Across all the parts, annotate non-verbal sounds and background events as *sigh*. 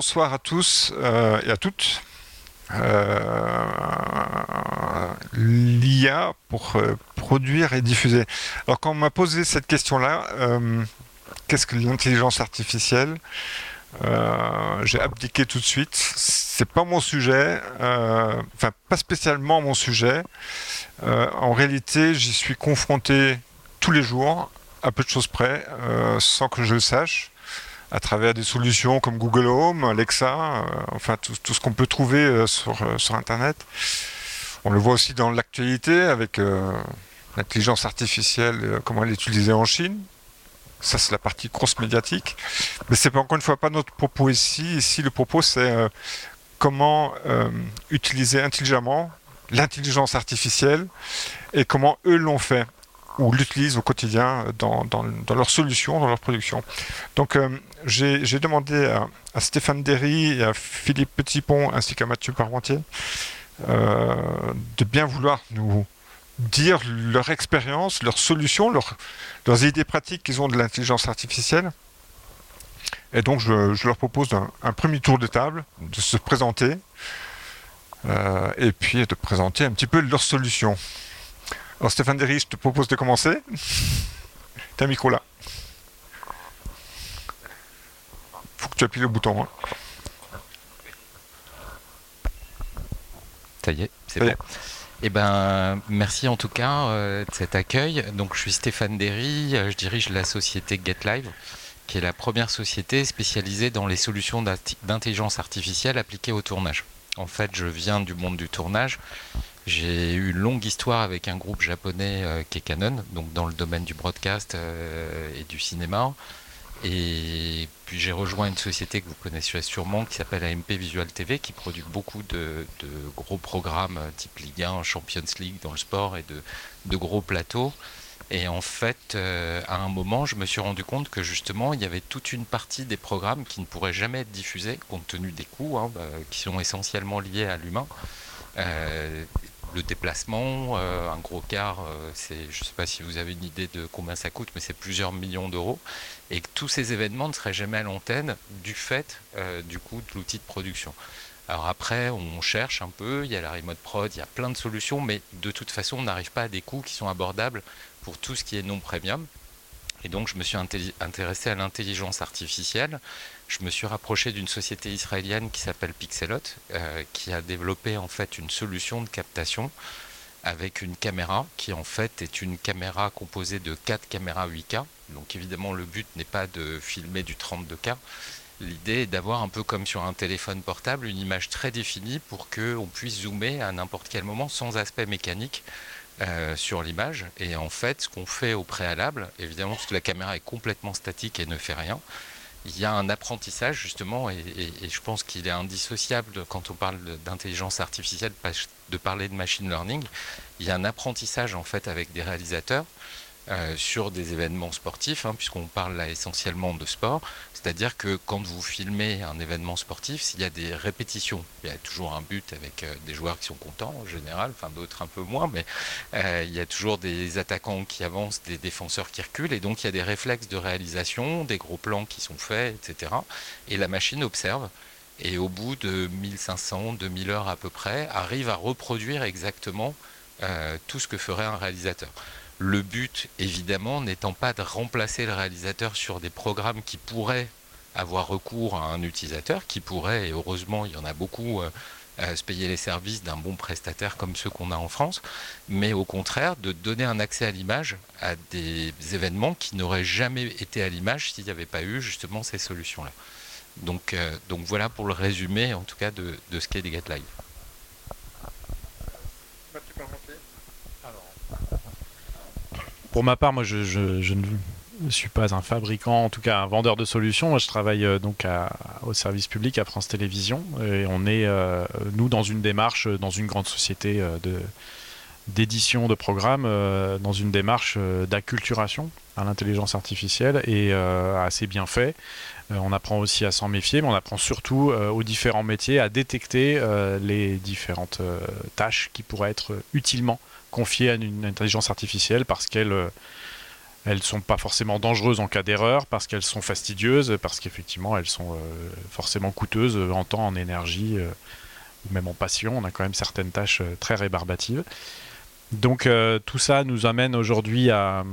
bonsoir à tous euh, et à toutes. Euh, L'IA pour euh, produire et diffuser. Alors quand on m'a posé cette question-là, qu'est-ce que l'intelligence artificielle J'ai abdiqué tout de suite. C'est pas mon sujet, enfin pas spécialement mon sujet. en réalité, j'y suis confronté tous les jours, à peu de choses près, sans que je le sache à travers des solutions comme Google Home, Alexa, euh, enfin tout, ce qu'on peut trouver euh, sur, euh, sur Internet. On le voit aussi dans l'actualité avec l'intelligence artificielle, comment elle est utilisée en Chine. Ça, c'est la partie grosse médiatique. Mais c'est encore une fois pas notre propos ici. Ici, le propos, c'est comment utiliser intelligemment l'intelligence artificielle et comment eux l'ont fait ou l'utilisent au quotidien dans, leurs solutions, dans leur production. Donc euh, j'ai demandé à, Stéphane Derry et à Philippe Petitpont ainsi qu'à Mathieu Parmentier euh, de bien vouloir nous dire leur expérience, leurs solutions, leurs idées pratiques qu'ils ont de l'intelligence artificielle. Et donc je, je leur propose un, premier tour de table, de se présenter euh, et puis de présenter un petit peu leurs solutions. Alors Stéphane Derry, je te propose de commencer. T'as un micro là. Faut que tu appuies le bouton. Hein. Ça y est, c'est bon. Eh ben, merci en tout cas euh, de cet accueil. Donc, je suis Stéphane Derry, euh, je dirige la société GetLive, qui est la première société spécialisée dans les solutions d'intelligence artificielle appliquées au tournage. En fait, je viens du monde du tournage. J'ai eu une longue histoire avec un groupe japonais euh, Canon, donc dans le domaine du broadcast euh, et du cinéma. Et puis j'ai rejoint une société que vous connaissez sûrement qui s'appelle AMP Visual TV qui produit beaucoup de, gros programmes euh, type Ligue 1, Champions League dans le sport et de, gros plateaux. Et en fait, à un moment, je me suis rendu compte que justement, il y avait toute une partie des programmes qui ne pourraient jamais être diffusés compte tenu des coûts hein, bah, qui sont essentiellement liés à l'humain le déplacement, euh, un gros quart, euh, c'est, je ne sais pas si vous avez une idée de combien ça coûte, mais c'est plusieurs millions d'euros, et que tous ces événements ne seraient jamais à l'antenne du fait euh, du coût de l'outil de production. Alors après, on cherche un peu, il y a la remote prod, il y a plein de solutions, mais de toute façon, on n'arrive pas à des coûts qui sont abordables pour tout ce qui est non premium. Et donc, je me suis intéressé à l'intelligence artificielle. Je me suis rapproché d'une société israélienne qui s'appelle Pixelot, euh, qui a développé en fait une solution de captation avec une caméra qui en fait est une caméra composée de 4 caméras 8K. Donc évidemment le but n'est pas de filmer du 32K. L'idée est d'avoir un peu comme sur un téléphone portable une image très définie pour qu'on puisse zoomer à n'importe quel moment sans aspect mécanique euh, sur l'image. Et en fait, ce qu'on fait au préalable, évidemment, parce que la caméra est complètement statique et ne fait rien, il y a un apprentissage justement, et, je pense qu'il est indissociable quand on parle d'intelligence artificielle de parler de machine learning. Il y a un apprentissage en fait avec des réalisateurs euh, sur des événements sportifs, hein, puisqu'on parle là essentiellement de sport. C'est-à-dire que quand vous filmez un événement sportif, s'il y a des répétitions, il y a toujours un but avec euh, des joueurs qui sont contents en général, enfin d'autres un peu moins, mais euh, il y a toujours des attaquants qui avancent, des défenseurs qui reculent, et donc il y a des réflexes de réalisation, des gros plans qui sont faits, etc. Et la machine observe, et au bout de 1500, 2000 heures à peu près, arrive à reproduire exactement tout ce que ferait un réalisateur. Le but, évidemment, n'étant pas de remplacer le réalisateur sur des programmes qui pourraient avoir recours à un utilisateur, qui pourrait, et heureusement il y en a beaucoup, euh, se payer les services d'un bon prestataire comme ceux qu'on a en France, mais au contraire de donner un accès à l'image à des événements qui n'auraient jamais été à l'image s'il n'y avait pas eu justement ces solutions-là. Donc, euh, voilà pour le résumé en tout cas de, de ce qu'est des Live. Pour ma part, moi, je, ne suis pas un fabricant, en tout cas un vendeur de solutions. Moi, je travaille euh, donc au service public à France Télévisions et on est, euh, nous, dans une démarche, dans une grande société euh, de d'édition de programmes dans une démarche d'acculturation à l'intelligence artificielle et assez bien fait. on apprend aussi à s'en méfier, mais on apprend surtout aux différents métiers à détecter les différentes tâches qui pourraient être utilement confiée à une intelligence artificielle parce qu'elle euh, elles sont pas forcément dangereuses en cas d'erreur parce qu'elles sont fastidieuses, parce qu'effectivement elles sont forcément coûteuses en temps, en énergie ou même en passion. On a quand même certaines tâches très rébarbatives. Donc tout ça nous amène aujourd'hui à,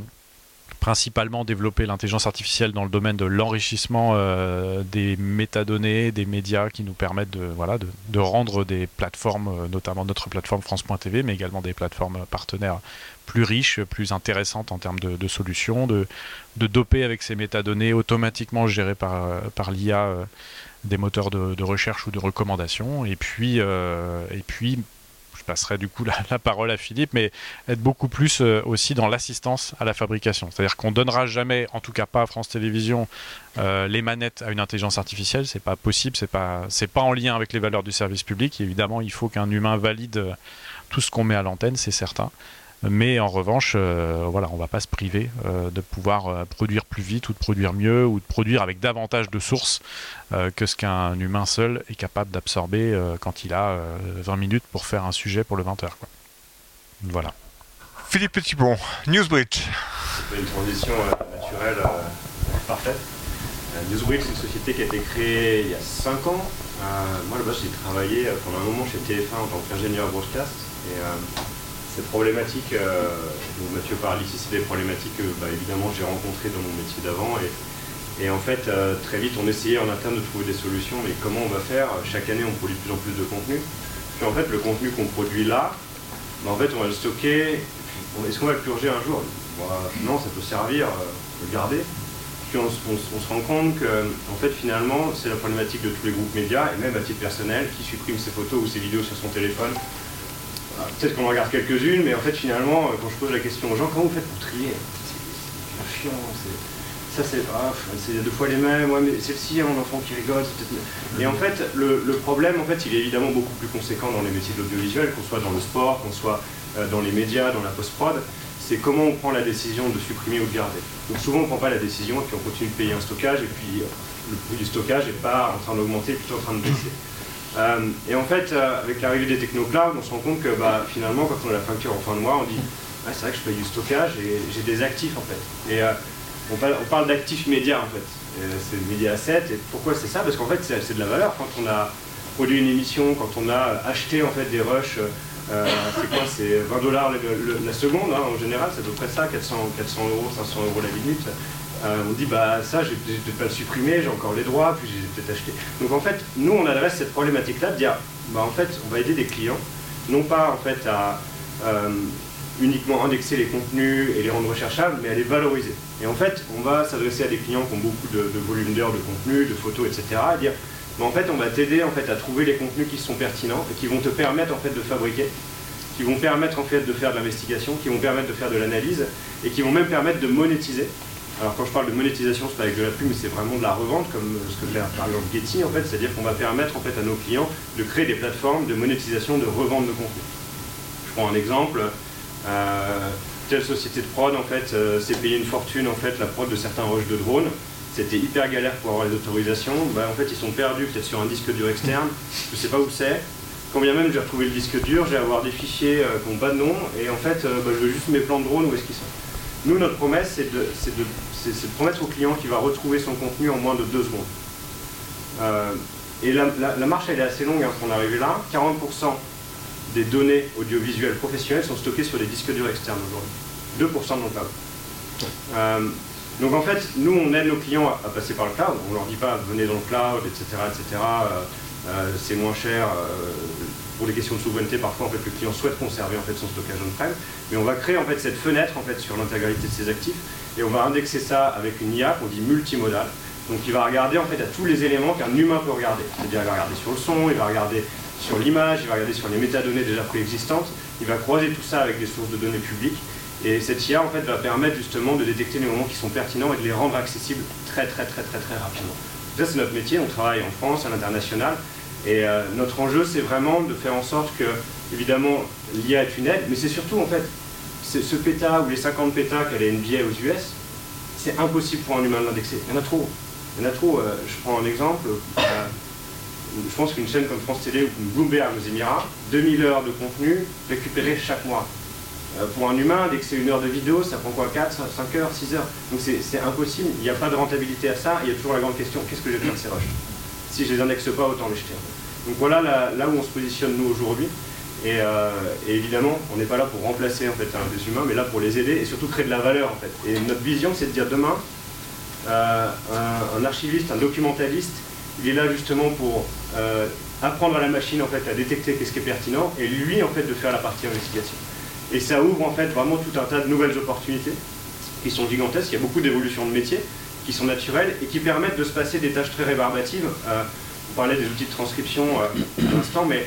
principalement développer l'intelligence artificielle dans le domaine de l'enrichissement euh, des métadonnées, des médias qui nous permettent de, voilà, de, rendre des plateformes, euh, notamment notre plateforme France.tv, mais également des plateformes partenaires plus riches, plus intéressantes en termes de, solutions, de, de, doper avec ces métadonnées automatiquement gérées par, euh, par l'IA des moteurs de, recherche ou de recommandation, et puis, et puis passerai du coup la, parole à Philippe, mais être beaucoup plus euh, aussi dans l'assistance à la fabrication. C'est-à-dire qu'on donnera jamais, en tout cas pas à France Télévisions, euh, les manettes à une intelligence artificielle. C'est pas possible, c'est pas, pas en lien avec les valeurs du service public. évidemment, il faut qu'un humain valide euh, tout ce qu'on met à l'antenne, c'est certain. Mais en revanche, euh, voilà, on va pas se priver euh, de pouvoir euh, produire plus vite ou de produire mieux ou de produire avec davantage de sources que ce qu'un humain seul est capable d'absorber quand il a 20 minutes pour faire un sujet pour le 20h. Voilà. Philippe Petitbon, Newsbridge. C'est une transition naturelle parfaite. Newsbridge, c'est une société qui a été créée il y a 5 ans. moi, là-bas, j'ai travaillé pendant un moment chez TF1 en tant qu'ingénieur broadcast. Et ces problématiques, euh, Mathieu parle ici, c'est des problématiques que bah, évidemment j'ai rencontrées dans mon métier d'avant. Et, en fait, euh, très vite, on essayait en interne de trouver des solutions, mais comment on va faire? Chaque année, on produit de plus en plus de contenu. Puis en fait, le contenu qu'on produit là, bah, en fait, on va le stocker. Est-ce qu'on va le purger un jour? Bah, Non, ça peut servir, euh, le garder. Puis on, se rend compte que, fait, finalement, c'est la problématique de tous les groupes médias, et même à titre personnel, qui supprime ses photos ou ses vidéos sur son téléphone Peut-être qu'on en regarde quelques-unes, mais en fait, finalement, euh, quand je pose la question aux gens, comment vous faites pour trier? C'est chiant, ça c'est ah, c'est deux fois les mêmes, ouais, mais celle-ci, mon enfant qui rigole, Et en fait, le, problème, en fait, il est évidemment beaucoup plus conséquent dans les métiers de l'audiovisuel, qu'on soit dans le sport, qu'on soit euh, dans les médias, dans la post-prod, c'est comment on prend la décision de supprimer ou de garder. Donc souvent, on ne prend pas la décision et puis on continue de payer un stockage, et puis euh, le prix du stockage n'est pas en train d'augmenter, plutôt en train de baisser. Euh, et en fait, euh, avec l'arrivée des techno-clouds, on se rend compte que bah, finalement, quand on a la facture en fin de mois, on dit ah, c'est vrai que je paye du stockage et j'ai des actifs en fait. Et euh, on, parle, d'actifs médias en fait. C'est média asset. Et pourquoi c'est ça? Parce qu'en fait, c'est de la valeur. Quand on a produit une émission, quand on a acheté en fait des rushs, c'est quoi? C'est 20 dollars la seconde hein, en général, c'est à peu près ça, 400, 400 euros, 500 euros la minute. Euh, on dit bah ça je vais peut-être pas le supprimer, j'ai encore les droits, puis j'ai peut-être acheté. Donc en fait, nous on adresse cette problématique-là de dire bah en fait on va aider des clients, non pas en fait à euh, uniquement indexer les contenus et les rendre recherchables, mais à les valoriser. Et en fait, on va s'adresser à des clients qui ont beaucoup de, volume d'heures de contenu, de photos, etc. et dire bah, en fait on va t'aider en fait à trouver les contenus qui sont pertinents et qui vont te permettre en fait de fabriquer qui vont permettre en fait de faire de l'investigation, qui vont permettre de faire de l'analyse et qui vont même permettre de monétiser alors quand je parle de monétisation, c'est pas avec de la pub, mais c'est vraiment de la revente, comme euh, ce que fait par exemple Getty en fait, c'est-à-dire qu'on va permettre en fait à nos clients de créer des plateformes de monétisation, de revente de contenu. Je prends un exemple. Euh, telle société de prod en fait euh, s'est payé une fortune en fait la prod de certains rushs de drones. C'était hyper galère pour avoir les autorisations. Bah, en fait ils sont perdus peut-être sur un disque dur externe. Je sais pas où c'est. Quand bien même j'ai retrouvé le disque dur, j'ai avoir des fichiers qui n'ont pas de nom et en fait bah, je veux juste mes plans de drone où est-ce qu'ils sont. Nous, notre promesse, c'est de, promettre au client qu'il va retrouver son contenu en moins de deux secondes. Euh, et la, marche, elle est assez longue hein, pour en là. 40% des données audiovisuelles professionnelles sont stockées sur des disques durs externes aujourd'hui. 2% dans le cloud. Euh, donc en fait, nous, on aide nos clients à, passer par le cloud. On leur dit pas venez dans le cloud, etc. etc. Euh, c'est moins cher pour des questions de souveraineté, parfois en fait, le client souhaite conserver en fait, son stockage on-prem, mais on va créer en fait, cette fenêtre en fait, sur l'intégralité de ses actifs et on va indexer ça avec une IA qu'on dit multimodale. Donc il va regarder en fait, à tous les éléments qu'un humain peut regarder. C'est-à-dire il va regarder sur le son, il va regarder sur l'image, il va regarder sur les métadonnées déjà préexistantes, il va croiser tout ça avec des sources de données publiques. Et cette IA en fait, va permettre justement de détecter les moments qui sont pertinents et de les rendre accessibles très très très très très rapidement. Ça c'est notre métier, on travaille en France, à l'international, et euh, notre enjeu, c'est vraiment de faire en sorte que, évidemment, l'IA est une aide, mais c'est surtout, en fait, ce péta ou les 50 pétas qu'a les NBA aux US, c'est impossible pour un humain de l'indexer. Il y en a trop. Il y en a trop. Euh, je prends un exemple. Euh, je pense qu'une chaîne comme France Télé ou Bloomberg aux Émirats, 2000 heures de contenu récupérées chaque mois. pour un humain, dès que c'est une heure de vidéo, ça prend quoi 4, 5 heures, 6 heures? Donc c'est impossible, il n'y a pas de rentabilité à ça, il y a toujours la grande question, qu'est-ce que je vais faire de ces rushs? Si je les indexe pas, autant les jeter. Donc voilà là, où on se positionne nous aujourd'hui. Et, évidemment, on n'est pas là pour remplacer en fait, des humains, mais là pour les aider et surtout créer de la valeur en fait. Et notre vision, c'est de dire demain, un, un, archiviste, un documentaliste, il est là justement pour apprendre à la machine en fait à détecter qu'est-ce qui est pertinent et lui en fait de faire la partie investigation. Et ça ouvre en fait vraiment tout un tas de nouvelles opportunités qui sont gigantesques. Il y a beaucoup d'évolutions de métiers qui sont naturelles et qui permettent de se passer des tâches très rébarbatives. Euh, on parlait des outils de transcription euh, à l'instant, mais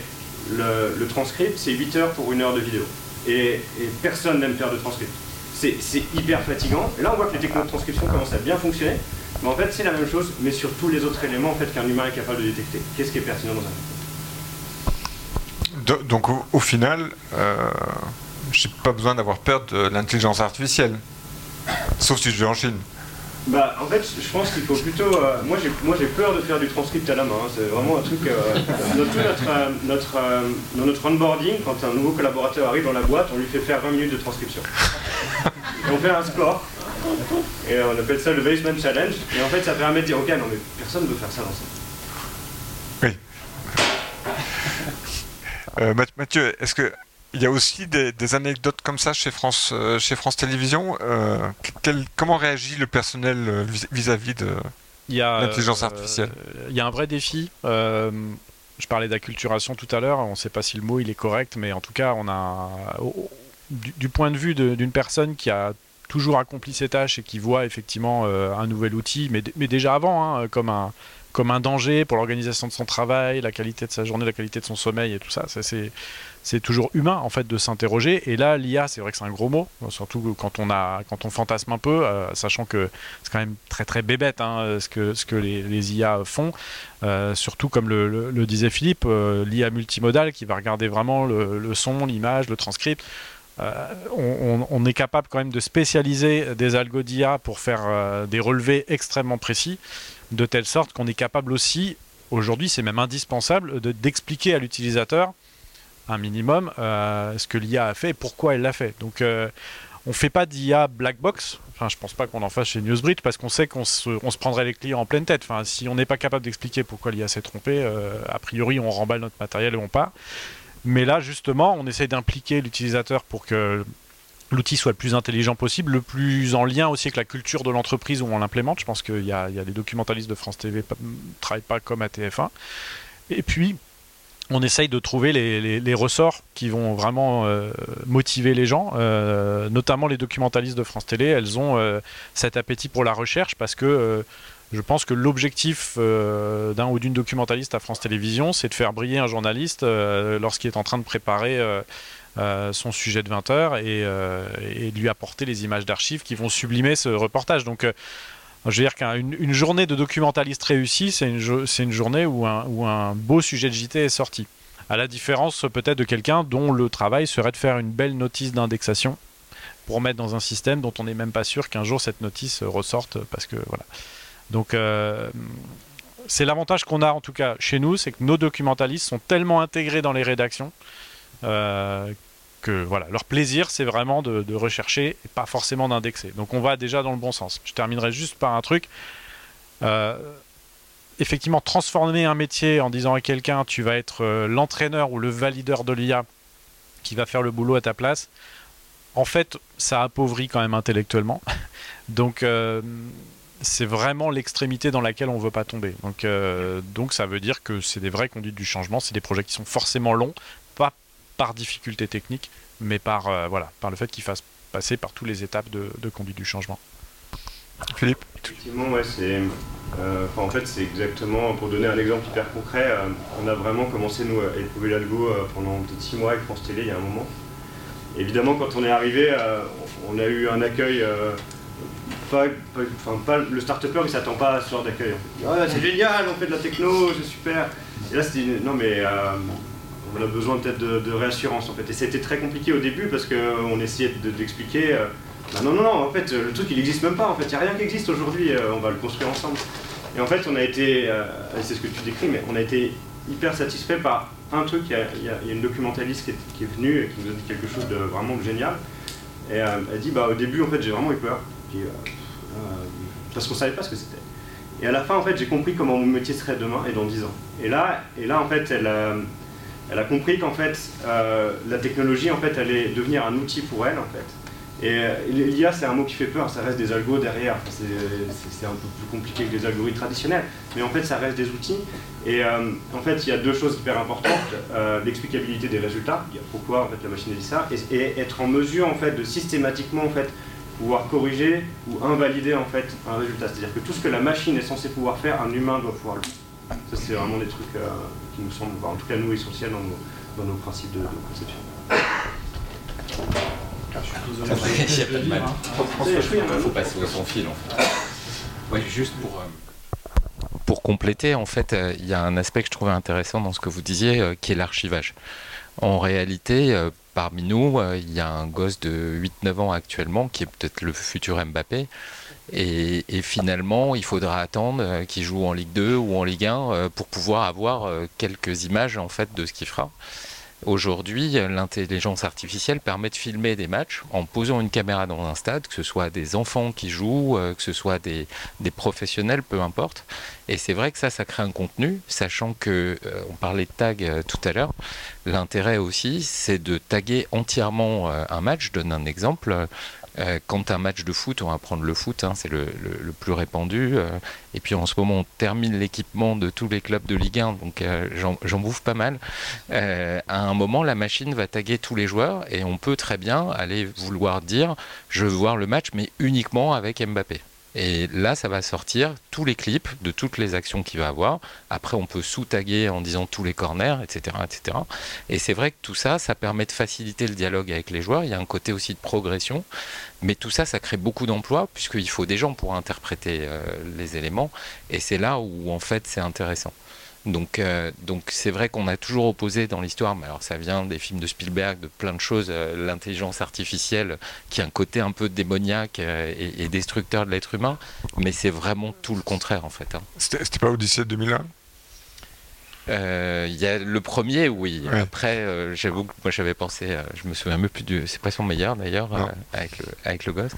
le, transcript c'est 8 heures pour une heure de vidéo. Et, personne n'aime faire de transcript. C'est hyper fatigant. Et là on voit que les technologies de transcription commencent à bien fonctionner. Mais en fait, c'est la même chose, mais sur tous les autres éléments en fait, qu'un humain est capable de détecter. Qu'est-ce qui est pertinent dans un Donc, au, final, euh, j'ai pas besoin d'avoir peur de l'intelligence artificielle. Sauf si je vais en Chine. Bah, en fait, je pense qu'il faut plutôt. Euh, moi, j'ai, moi, j'ai peur de faire du transcript à la main. Hein. C'est vraiment un truc. Euh, *laughs* notre, notre, euh, dans notre onboarding, quand un nouveau collaborateur arrive dans la boîte, on lui fait faire 20 minutes de transcription. *laughs* Et on fait un score. Et on appelle ça le Basement Challenge. Et en fait, ça permet de dire Ok, non, mais personne ne veut faire ça dans ça. Oui. Mathieu, est-ce que il y a aussi des, anecdotes comme ça chez France, euh, chez France Télévisions. Euh, comment réagit le personnel euh, vis-à-vis de l'intelligence artificielle Il y a un vrai défi. je parlais d'acculturation tout à l'heure. On ne sait pas si le mot il est correct, mais en tout cas, on a du, point de vue d'une personne qui a toujours accompli ses tâches et qui voit effectivement un nouvel outil, mais, mais déjà avant, hein, comme un comme un danger pour l'organisation de son travail, la qualité de sa journée, la qualité de son sommeil et tout ça. c'est, c'est toujours humain en fait de s'interroger. Et là, l'IA, c'est vrai que c'est un gros mot, surtout quand on a, quand on fantasme un peu, euh, sachant que c'est quand même très très bébête hein, ce que ce que les, IA font. Euh, surtout comme le, disait Philippe, euh, l'IA multimodale qui va regarder vraiment le, son, l'image, le transcript. On, on, est capable quand même de spécialiser des algos d'IA pour faire des relevés extrêmement précis de telle sorte qu'on est capable aussi, aujourd'hui c'est même indispensable, d'expliquer à l'utilisateur un minimum euh, ce que l'IA a fait et pourquoi elle l'a fait. Donc euh, on fait pas d'IA black box. Enfin, je pense pas qu'on en fasse chez Newsbridge parce qu'on sait qu'on se, on se, prendrait les clients en pleine tête. Enfin, si on n'est pas capable d'expliquer pourquoi l'IA s'est trompée, euh, a priori on remballe notre matériel et on part. Mais là, justement, on essaye d'impliquer l'utilisateur pour que l'outil soit le plus intelligent possible, le plus en lien aussi avec la culture de l'entreprise où on l'implémente. Je pense qu'il y, a des documentalistes de France TV qui ne travaillent pas comme à TF1. Et puis, on essaye de trouver les, ressorts qui vont vraiment euh, motiver les gens, euh, notamment les documentalistes de France Télé. Elles ont euh, cet appétit pour la recherche parce que je pense que l'objectif d'un ou d'une documentaliste à France Télévisions, c'est de faire briller un journaliste lorsqu'il est en train de préparer son sujet de 20 heures et, et, lui apporter les images d'archives qui vont sublimer ce reportage. Donc, je veux dire qu'une une journée de documentaliste réussie, c'est une, journée où un, beau sujet de JT est sorti. À la différence peut-être de quelqu'un dont le travail serait de faire une belle notice d'indexation pour mettre dans un système dont on n'est même pas sûr qu'un jour cette notice ressorte parce que voilà. Donc c'est l'avantage qu'on a en tout cas chez nous, c'est que nos documentalistes sont tellement intégrés dans les rédactions euh, que voilà, leur plaisir, c'est vraiment de, rechercher et pas forcément d'indexer. Donc on va déjà dans le bon sens. Je terminerai juste par un truc. Euh, effectivement, transformer un métier en disant à quelqu'un tu vas être euh, l'entraîneur ou le valideur de l'IA qui va faire le boulot à ta place, en fait, ça appauvrit quand même intellectuellement. *laughs* Donc c'est vraiment l'extrémité dans laquelle on ne veut pas tomber. Donc, donc ça veut dire que c'est des vraies conduites du changement, c'est des projets qui sont forcément longs, pas par difficulté technique, mais par, euh, voilà, par le fait qu'il fasse passer par toutes les étapes de, conduite du changement. Philippe Effectivement, ouais, c'est. Euh, en fait, c'est exactement, pour donner un exemple hyper concret, euh, on a vraiment commencé nous, à éprouver l'algo pendant peut-être 6 mois avec France Télé il y a un moment. évidemment, quand on est arrivé, on a eu un accueil. Pas, pas, le start-upper il s'attend pas à ce genre d'accueil. c'est génial, on fait de la techno, c'est super. Et là c'était non mais on a besoin peut-être de, réassurance en fait. Et c'était très compliqué au début parce qu'on essayait d'expliquer. Euh, bah non, non, non, en fait, le truc il n'existe même pas. En fait, il n'y a rien qui existe aujourd'hui. Euh, on va le construire ensemble. Et en fait, on a été, euh, c'est ce que tu décris, mais on a été hyper satisfait par un truc. Il y a, une documentaliste qui est, venue et qui nous a dit quelque chose de vraiment génial. Et elle dit, bah, au début, en fait, j'ai vraiment eu peur. parce qu'on savait pas ce que c'était. Et à la fin, en fait, j'ai compris comment mon métier serait demain et dans 10 ans. Et là, et là en fait, elle, elle a compris qu'en fait, la technologie, en fait, allait devenir un outil pour elle, en fait. Et euh, l'IA, c'est un mot qui fait peur, ça reste des algos derrière. C'est un peu plus compliqué que des algorithmes traditionnels, mais en fait, ça reste des outils. Et euh, en fait, il y a deux choses hyper importantes euh, l'explicabilité des résultats, pourquoi en fait, la machine a dit ça, et, être en mesure en fait, de systématiquement en fait, pouvoir corriger ou invalider en fait, un résultat. C'est-à-dire que tout ce que la machine est censée pouvoir faire, un humain doit pouvoir le faire. Ça, c'est vraiment des trucs qui nous semblent, en tout cas, nous, essentiels dans nos, dans nos principes de, de conception. Il n'y a Il faut passer au sans fil. En fait. juste pour, euh, pour compléter, en fait, euh, il y a un aspect que je trouvais intéressant dans ce que vous disiez, euh, qui est l'archivage. En réalité, parmi nous, il y a un gosse de 8-9 ans actuellement qui est peut-être le futur Mbappé. Et, finalement, il faudra attendre qu'il joue en Ligue 2 ou en Ligue 1 pour pouvoir avoir quelques images en fait de ce qu'il fera. Aujourd'hui, l'intelligence artificielle permet de filmer des matchs en posant une caméra dans un stade, que ce soit des enfants qui jouent, euh, que ce soit des, professionnels, peu importe. Et c'est vrai que ça, ça crée un contenu, sachant que, euh, on parlait de tag euh, tout à l'heure, l'intérêt aussi, c'est de taguer entièrement un match. Je donne un exemple. Euh, quand un match de foot, on va prendre le foot, hein, c'est le, plus répandu. Euh, et puis en ce moment, on termine l'équipement de tous les clubs de Ligue 1, donc euh, j'en bouffe pas mal. à un moment, la machine va taguer tous les joueurs et on peut très bien aller vouloir dire je veux voir le match, mais uniquement avec Mbappé. Et là, ça va sortir tous les clips de toutes les actions qu'il va avoir. Après, on peut sous-taguer en disant tous les corners, etc. etc. Et c'est vrai que tout ça, ça permet de faciliter le dialogue avec les joueurs. Il y a un côté aussi de progression. Mais tout ça, ça crée beaucoup d'emplois, puisqu'il faut des gens pour interpréter euh, les éléments. Et c'est là où, en fait, c'est intéressant. Donc, euh, donc c'est vrai qu'on a toujours opposé dans l'histoire, mais alors ça vient des films de Spielberg, de plein de choses, euh, l'intelligence artificielle qui a un côté un peu démoniaque euh, et, destructeur de l'être humain, mais c'est vraiment tout le contraire en fait. Hein. C'était pas Odyssée 2001 il y a le premier, oui. Après, j'avoue que moi j'avais pensé, je me souviens même plus du. C'est pas son meilleur d'ailleurs, avec, le, avec le gosse.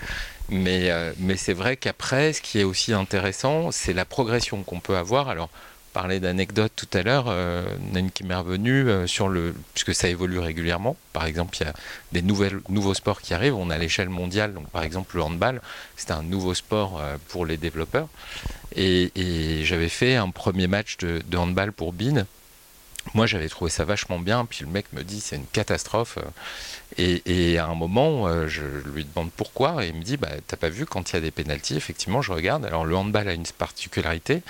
Mais, mais c'est vrai qu'après, ce qui est aussi intéressant, c'est la progression qu'on peut avoir. Alors, parlais d'anecdotes tout à l'heure, euh, une qui m'est revenue euh, sur le, puisque ça évolue régulièrement. Par exemple, il y a des nouvelles, nouveaux sports qui arrivent. On a l'échelle mondiale, donc par exemple le handball, c'est un nouveau sport euh, pour les développeurs. Et, j'avais fait un premier match de, handball pour BIN. Moi, j'avais trouvé ça vachement bien. Puis le mec me dit c'est une catastrophe. Et, à un moment, je lui demande pourquoi, et il me dit bah t'as pas vu quand il y a des pénalties Effectivement, je regarde. Alors le handball a une particularité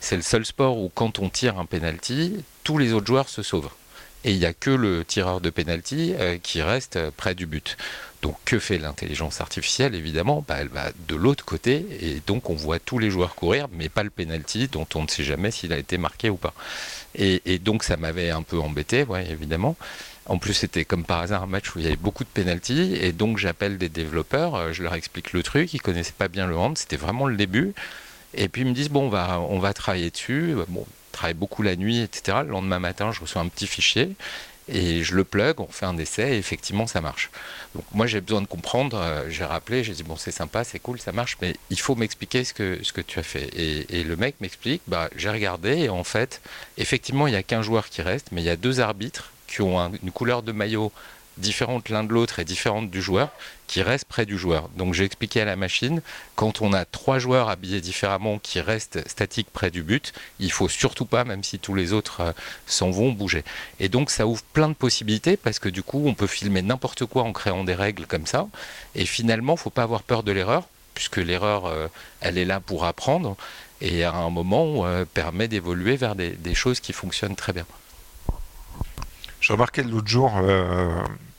c'est le seul sport où quand on tire un penalty, tous les autres joueurs se sauvent. Et il n'y a que le tireur de penalty euh, qui reste près du but. Donc que fait l'intelligence artificielle? Évidemment, bah, elle va de l'autre côté et donc on voit tous les joueurs courir, mais pas le penalty dont on ne sait jamais s'il a été marqué ou pas. Et, donc ça m'avait un peu embêté, évidemment. En plus, c'était comme par hasard un match où il y avait beaucoup de penalty et donc j'appelle des développeurs, euh, je leur explique le truc, ils connaissaient pas bien le hand, c'était vraiment le début. Et puis ils me disent bon, on va, on va travailler dessus. Bon, on travaille beaucoup la nuit, etc. Le lendemain matin, je reçois un petit fichier et je le plug, on fait un essai et effectivement ça marche. Donc moi j'ai besoin de comprendre, euh, j'ai rappelé, j'ai dit bon c'est sympa, c'est cool, ça marche, mais il faut m'expliquer ce que, ce que tu as fait. Et, le mec m'explique, bah, j'ai regardé et en fait effectivement il n'y a qu'un joueur qui reste, mais il y a deux arbitres qui ont une couleur de maillot différentes l'un de l'autre et différentes du joueur, qui restent près du joueur. Donc j'ai expliqué à la machine, quand on a trois joueurs habillés différemment qui restent statiques près du but, il faut surtout pas, même si tous les autres euh, s'en vont, bouger. Et donc ça ouvre plein de possibilités parce que du coup on peut filmer n'importe quoi en créant des règles comme ça. Et finalement, faut pas avoir peur de l'erreur, puisque l'erreur, euh, elle est là pour apprendre et à un moment euh, permet d'évoluer vers des, choses qui fonctionnent très bien. Je remarquais l'autre jour,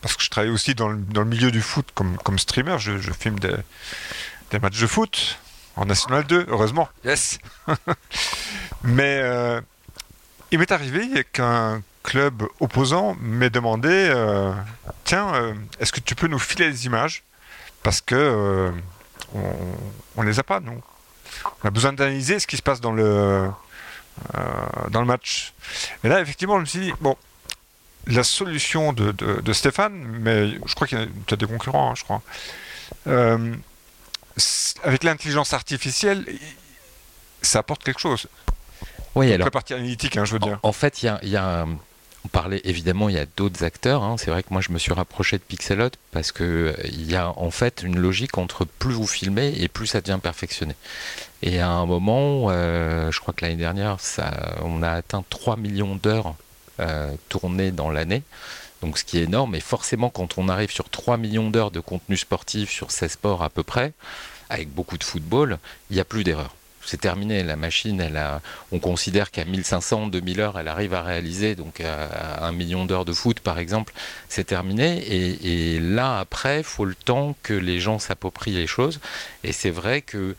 parce que je travaille aussi dans le, dans le milieu du foot comme, comme streamer, je, je filme des, des, matchs de foot en National 2, heureusement, yes *laughs* Mais euh, il m'est arrivé qu'un club opposant m'ait demandé euh, Tiens, euh, est-ce que tu peux nous filer les images? Parce que on, ne les a pas, nous. On a besoin d'analyser ce qui se passe dans le, dans le match. Et là, effectivement, je me suis dit Bon, la solution de, Stéphane, mais je crois qu'il y a peut-être des concurrents, hein, je crois. Euh, avec l'intelligence artificielle, ça apporte quelque chose. Oui, alors. La partie analytique, hein, je veux dire. En, fait, il y a, on parlait évidemment, il y a d'autres acteurs. Hein. C'est vrai que moi, je me suis rapproché de Pixelot parce que euh, il y a en fait une logique entre plus vous filmez et plus ça devient perfectionné. Et à un moment, euh, je crois que l'année dernière, ça, on a atteint 3 millions d'heures euh, tournées dans l'année. Donc ce qui est énorme. Et forcément, quand on arrive sur 3 millions d'heures de contenu sportif sur 16 sports à peu près, avec beaucoup de football, il n'y a plus d'erreurs c'est terminé. La machine, elle a, on considère qu'à 1500, 2000 heures, elle arrive à réaliser, donc à, un million d'heures de foot par exemple, c'est terminé. Et, là, après, il faut le temps que les gens s'approprient les choses. Et c'est vrai que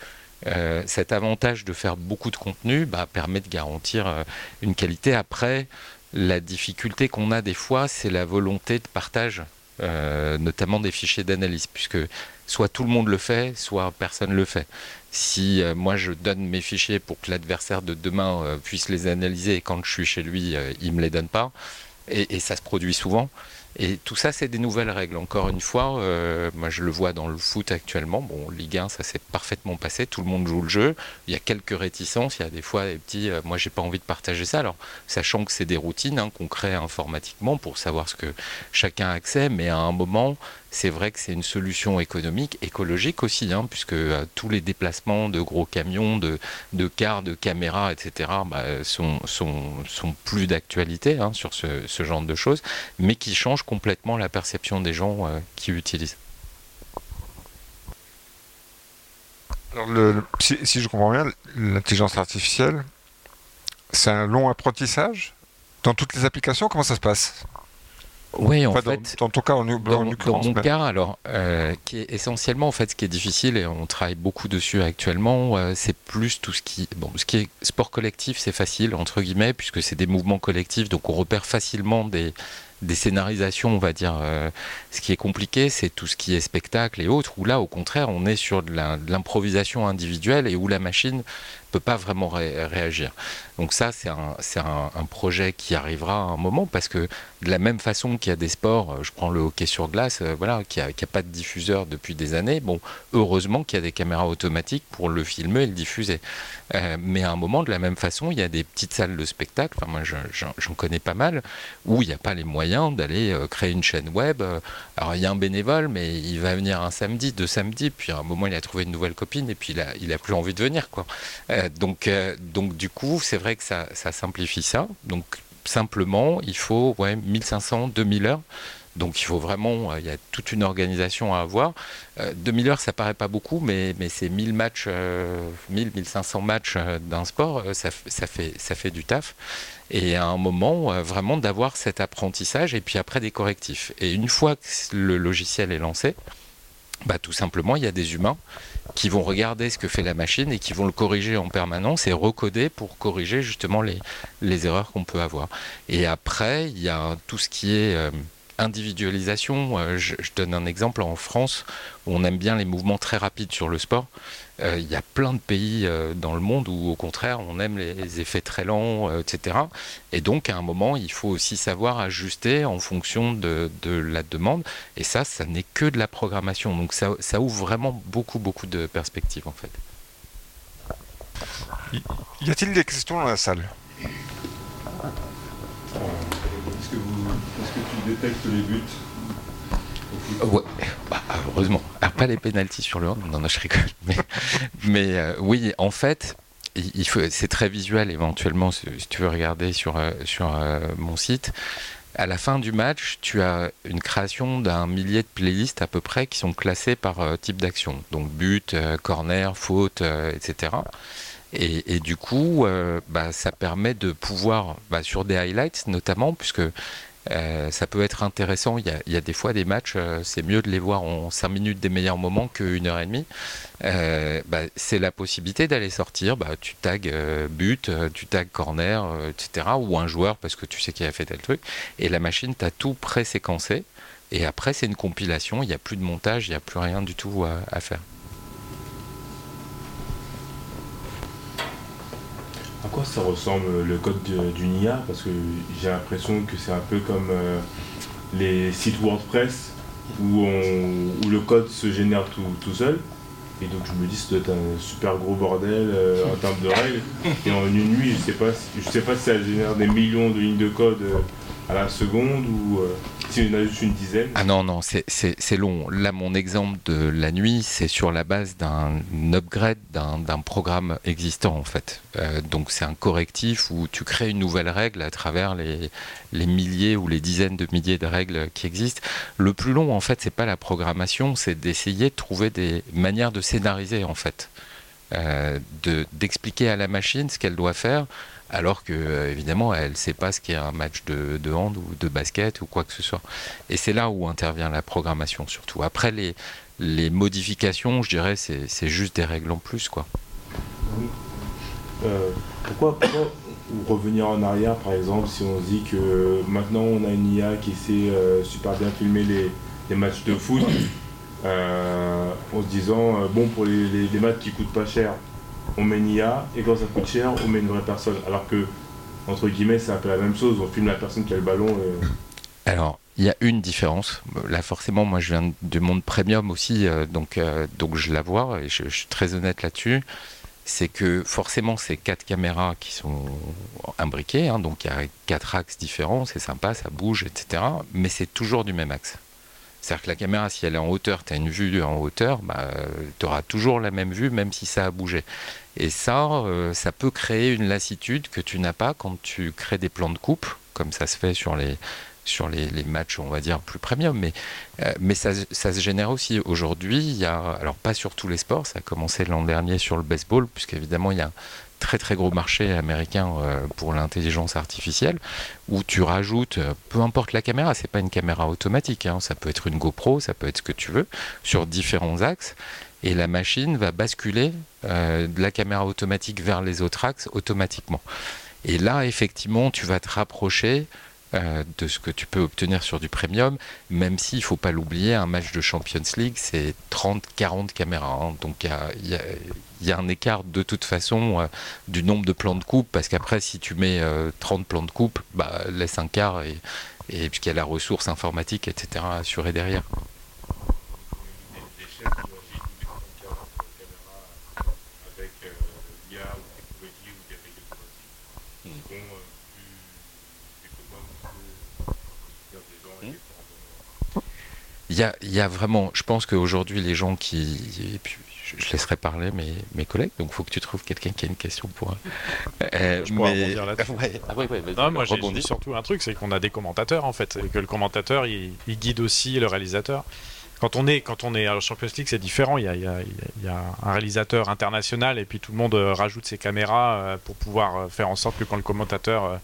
euh, cet avantage de faire beaucoup de contenu bah, permet de garantir euh, une qualité. Après, la difficulté qu'on a des fois, c'est la volonté de partage, euh, notamment des fichiers d'analyse, puisque soit tout le monde le fait, soit personne ne le fait. Si euh, moi je donne mes fichiers pour que l'adversaire de demain euh, puisse les analyser et quand je suis chez lui, il ne me les donne pas, et, ça se produit souvent, et tout ça, c'est des nouvelles règles. Encore une fois, euh, moi je le vois dans le foot actuellement. Bon, Ligue 1, ça s'est parfaitement passé. Tout le monde joue le jeu. Il y a quelques réticences. Il y a des fois des petits. Euh, moi, j'ai pas envie de partager ça. Alors, sachant que c'est des routines hein, qu'on crée informatiquement pour savoir ce que chacun a accès, mais à un moment, c'est vrai que c'est une solution économique, écologique aussi, hein, puisque euh, tous les déplacements de gros camions, de, de cars, de caméras, etc., bah, sont, sont, sont, plus d'actualité hein, sur ce, genre de choses, mais qui changent complètement la perception des gens euh, qui utilisent. Alors le, si, je comprends bien, l'intelligence artificielle, c'est un long apprentissage dans toutes les applications Comment ça se passe? Oui, en fait, dans, ton cas, en, dans, mon cas, alors, euh, qui est essentiellement en fait ce qui est difficile et on travaille beaucoup dessus actuellement, euh, c'est plus tout ce qui, bon, ce qui est sport collectif, c'est facile entre guillemets puisque c'est des mouvements collectifs, donc on repère facilement des des scénarisations, on va dire. Euh, ce qui est compliqué, c'est tout ce qui est spectacle et autres, où là, au contraire, on est sur de l'improvisation individuelle et où la machine peut pas vraiment réagir. Donc ça, c'est un, un, un, projet qui arrivera à un moment parce que de la même façon qu'il y a des sports, euh, je prends le hockey sur glace, euh, voilà, qui a, a, pas de diffuseur depuis des années. Bon, heureusement qu'il y a des caméras automatiques pour le filmer et le diffuser. Euh, mais à un moment, de la même façon, il y a des petites salles de spectacle. Enfin, moi, j'en connais pas mal où il n'y a pas les moyens d'aller créer une chaîne web. Alors, il y a un bénévole, mais il va venir un samedi, deux samedis, puis à un moment, il a trouvé une nouvelle copine et puis il a, il a plus envie de venir, quoi. Donc, donc, du coup, c'est vrai que ça, simplifie ça. Donc simplement, il faut ouais, 1500, 2000 heures. Donc il faut vraiment, euh, il y a toute une organisation à avoir. 2000 euh, heures, ça paraît pas beaucoup, mais, mais c'est 1000 matchs, 1000, euh, 1500 matchs d'un sport, ça, ça, fait, ça fait du taf. Et à un moment, vraiment d'avoir cet apprentissage et puis après des correctifs. Et une fois que le logiciel est lancé, bah, tout simplement, il y a des humains qui vont regarder ce que fait la machine et qui vont le corriger en permanence et recoder pour corriger justement les, erreurs qu'on peut avoir. Et après, il y a tout ce qui est euh, individualisation. Euh, je, donne un exemple en France où on aime bien les mouvements très rapides sur le sport. Euh, il y a plein de pays euh, dans le monde où au contraire on aime les, effets très lents, etc. Et donc à un moment il faut aussi savoir ajuster en fonction de, la demande. Et ça, ça n'est que de la programmation. Donc ça, ça ouvre vraiment beaucoup beaucoup de perspectives en fait. Y a-t-il des questions dans la salle? Détecte les buts Ouais, bah, heureusement. Pas les pénalties sur le hand, non, non, je rigole. *laughs* Mais, euh, oui, en fait, c'est très visuel éventuellement, si tu veux regarder sur, euh, sur euh, mon site. À la fin du match, tu as une création d'un millier de playlists à peu près qui sont classées par type d'action. Donc but, corner, faute, etc. Et, du coup, bah, ça permet de pouvoir, bah, sur des highlights notamment, puisque euh, ça peut être intéressant. Il y a, des fois des matchs, euh, c'est mieux de les voir en 5 minutes des meilleurs moments qu'une heure et demie. Euh, bah, c'est la possibilité d'aller sortir. Bah, tu tags but, tu tags corner, etc. Ou un joueur parce que tu sais qu'il a fait tel truc. Et la machine t'a tout pré-séquencé. Et après, c'est une compilation. Il n'y a plus de montage, il n'y a plus rien du tout à faire. Quoi ça ressemble le code d'une IA Parce que j'ai l'impression que c'est un peu comme les sites WordPress où, le code se génère tout, seul. Et donc je me dis, être un super gros bordel en termes de règles. Et en une nuit, je sais pas, je sais pas si ça génère des millions de lignes de code à la seconde ou juste une dizaine Ah non, non, c'est long. Là, mon exemple de la nuit, c'est sur la base d'un upgrade d'un programme existant en fait. Euh, donc c'est un correctif où tu crées une nouvelle règle à travers les, les, milliers ou les dizaines de milliers de règles qui existent. Le plus long en fait, c'est pas la programmation, c'est d'essayer de trouver des manières de scénariser en fait. Euh, d'expliquer à la machine ce qu'elle doit faire alors que euh, évidemment elle ne sait pas ce qu'est un match de, hand ou de basket ou quoi que ce soit. Et c'est là où intervient la programmation surtout. Après les, modifications, je dirais, c'est juste des règles en plus. Quoi. Euh, pourquoi, revenir en arrière par exemple si on dit que maintenant on a une IA qui sait euh, super bien filmer les, matchs de foot en se disant bon pour les, les, les matchs qui coûtent pas cher on met une IA, et quand ça coûte cher, on met une vraie personne. Alors que, entre guillemets, c'est un peu la même chose, on filme la personne qui a le ballon. Alors, il y a une différence. Là, forcément, moi, je viens du monde premium aussi, euh, donc, euh, donc je la vois, et je, suis très honnête là-dessus. C'est que forcément, c'est quatre caméras qui sont imbriquées, hein, donc il y a quatre axes différents, c'est sympa, ça bouge, etc. Mais c'est toujours du même axe. C'est-à-dire que la caméra, si elle est en hauteur, tu as une vue en hauteur, bah, tu auras toujours la même vue, même si ça a bougé. Et ça, euh, ça peut créer une lassitude que tu n'as pas quand tu crées des plans de coupe, comme ça se fait sur les, sur les, matchs, on va dire, plus premium. Mais, euh, mais ça, ça, se génère aussi. Aujourd'hui, il y a, alors pas sur tous les sports, ça a commencé l'an dernier sur le baseball, puisqu'évidemment, il y a très très gros marché américain euh, pour l'intelligence artificielle où tu rajoutes, euh, peu importe la caméra, c'est pas une caméra automatique, hein, ça peut être une GoPro, ça peut être ce que tu veux, sur différents axes, et la machine va basculer euh, de la caméra automatique vers les autres axes automatiquement. Et là, effectivement, tu vas te rapprocher de ce que tu peux obtenir sur du premium, même s'il ne faut pas l'oublier, un match de Champions League, c'est 30-40 caméras. Hein. donc il un écart de toute façon euh, du nombre de plans de coupe, parce qu'après, si tu mets 30 euh, plans de coupe, bah, laisse un quart, et, et puisqu'il y a la ressource informatique, etc., assurée derrière. il y a, vraiment, je pense qu'aujourd'hui, les gens qui. Et puis, je laisserai parler mes, mes collègues, donc il faut que tu trouves quelqu'un qui a une question pour. Euh, je pourrais rebondir là-dessus. *laughs* Ah non, moi j'ai dit surtout un truc, c'est qu'on a des commentateurs en fait, et que le commentateur il, guide aussi le réalisateur. Quand on est, quand on est à Champions League, c'est différent. Il y, a, il, y a, il y, a, un réalisateur international et puis tout le monde euh, rajoute ses caméras euh, pour pouvoir faire en sorte que quand le commentateur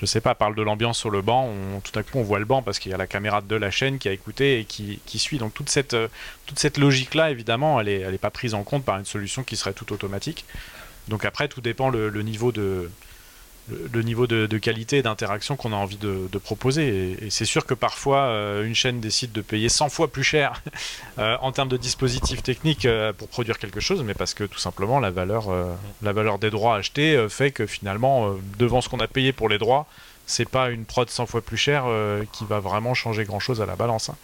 je sais pas, parle de l'ambiance sur le banc, tout à coup on voit le banc parce qu'il y a la caméra de la chaîne qui a écouté et qui, suit. Donc toute cette, euh, toute cette logique-là, évidemment, elle n'est pas prise en compte par une solution qui serait tout automatique. Donc après, tout dépend le niveau de, le, niveau de, qualité et d'interaction qu'on a envie de, proposer. Et, c'est sûr que parfois, euh, une chaîne décide de payer 100 fois plus cher *laughs* euh, en termes de dispositifs techniques euh, pour produire quelque chose, mais parce que tout simplement, la valeur, la valeur des droits achetés fait que finalement, devant ce qu'on a payé pour les droits, c'est pas une prod 100 fois plus chère qui va vraiment changer grand chose à la balance. Hein.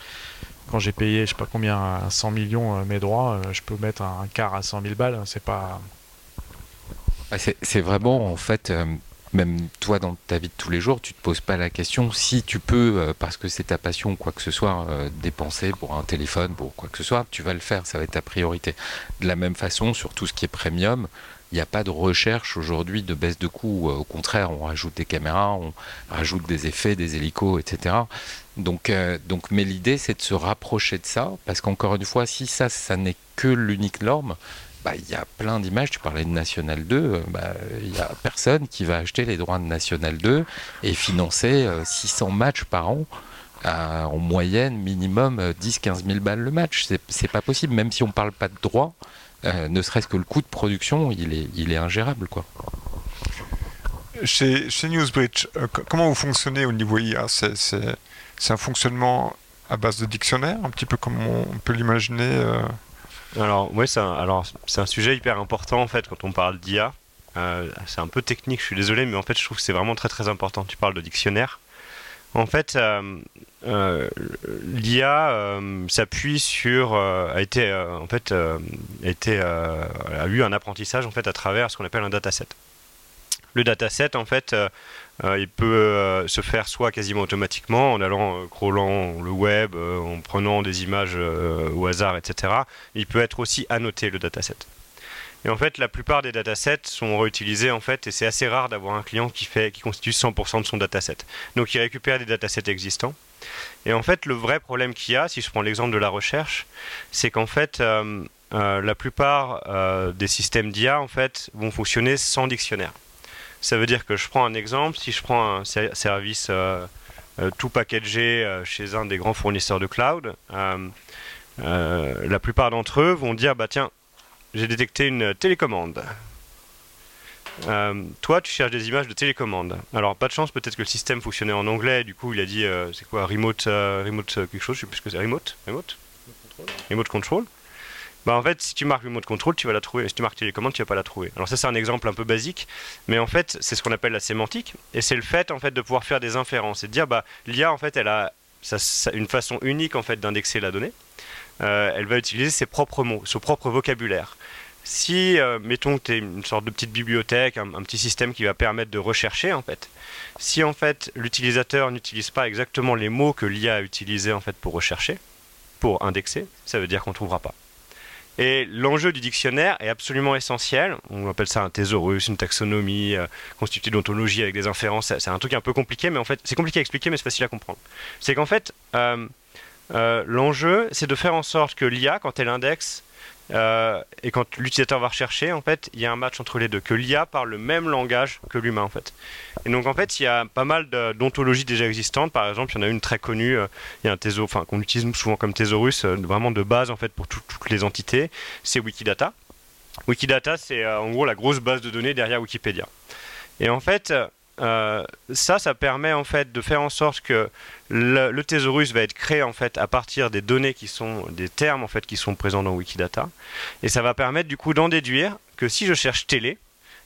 Quand j'ai payé, je sais pas combien, à 100 millions mes droits, je peux mettre un, quart à 100 000 balles. C'est pas. Ah, c'est vraiment en fait même toi dans ta vie de tous les jours, tu te poses pas la question si tu peux, euh, parce que c'est ta passion ou quoi que ce soit, euh, dépenser pour un téléphone, pour quoi que ce soit, tu vas le faire, ça va être ta priorité. De la même façon, sur tout ce qui est premium, il n'y a pas de recherche aujourd'hui de baisse de coût. Euh, au contraire, on rajoute des caméras, on rajoute des effets, des hélicos, etc. Donc, mais l'idée, c'est de se rapprocher de ça, parce qu'encore une fois, si ça, ça n'est que l'unique norme, bah, il y a plein d'images. Tu parlais de National 2, euh, bah, il n'y a personne qui va acheter les droits de National 2 et financer 600 euh, matchs par an. en moyenne, minimum 10-15 000 balles le match. C'est pas possible, même si on parle pas de droits, euh, ne serait-ce que le coût de production, il est, ingérable. Chez Newsbridge, comment vous fonctionnez au niveau IA C'est un fonctionnement à base de dictionnaire, un petit peu comme on peut l'imaginer alors, ouais, c'est un, alors, c'est un sujet hyper important en fait quand on parle d'IA. c'est un peu technique, je suis désolé, mais en fait, je trouve que c'est vraiment très très important. Tu parles de dictionnaire. En fait, l'IA s'appuie sur, a été, en fait, a, eu un apprentissage en fait à travers ce qu'on appelle un dataset. Le dataset, en fait, euh, il peut euh, se faire soit quasiment automatiquement en allant euh, crawlant le web, en prenant des images au hasard, etc. Il peut être aussi annoté le dataset. Et en fait, la plupart des datasets sont réutilisés en fait, et c'est assez rare d'avoir un client qui fait, qui constitue 100% de son dataset. Donc, il récupère des datasets existants. Et en fait, le vrai problème qu'il y a, si je prends l'exemple de la recherche, c'est qu'en fait, la plupart des systèmes d'IA en fait vont fonctionner sans dictionnaire. Ça veut dire que je prends un exemple, si je prends un service euh, euh, tout packagé euh, chez un des grands fournisseurs de cloud, la plupart d'entre eux vont dire bah tiens, j'ai détecté une télécommande. toi, tu cherches des images de télécommande. Alors, pas de chance, peut-être que le système fonctionnait en anglais. Du coup, il a dit, c'est quoi, remote, remote quelque chose, je sais plus ce que c'est, remote, remote, remote control. Bah en fait, si tu marques le mot de contrôle, tu vas la trouver. Si tu marques télécommande, tu vas pas la trouver. Alors ça, c'est un exemple un peu basique, mais en fait, c'est ce qu'on appelle la sémantique, et c'est le fait en fait de pouvoir faire des inférences et de dire bah l'IA en fait, elle a une façon unique en fait d'indexer la donnée. Euh, elle va utiliser ses propres mots, son propre vocabulaire. Si, euh, mettons tu es une sorte de petite bibliothèque, un, un, petit système qui va permettre de rechercher, en fait, si en fait l'utilisateur n'utilise pas exactement les mots que l'IA a utilisés en fait pour rechercher, pour indexer, ça veut dire qu'on ne trouvera pas. Et l'enjeu du dictionnaire est absolument essentiel. On appelle ça un thésaurus, une taxonomie euh, constituée d'ontologie avec des inférences. C'est un truc un peu compliqué, mais en fait, c'est compliqué à expliquer, mais c'est facile à comprendre. C'est qu'en fait, euh, euh, l'enjeu, c'est de faire en sorte que l'IA, quand elle indexe euh, et quand l'utilisateur va rechercher, en fait, il y a un match entre les deux, que l'IA parle le même langage que l'humain, en fait. Et donc, en fait, il y a pas mal d'ontologies déjà existantes. Par exemple, il y en a une très connue, euh, il y a un thésaurus, enfin, qu'on utilise souvent comme thésaurus, euh, vraiment de base, en fait, pour toutes les entités, c'est Wikidata. Wikidata, c'est en gros la grosse base de données derrière Wikipédia. Et en fait, euh, ça, ça permet en fait de faire en sorte que le, thésaurus va être créé en fait à partir des données qui sont des termes en fait qui sont présents dans Wikidata, et ça va permettre du coup d'en déduire que si je cherche télé,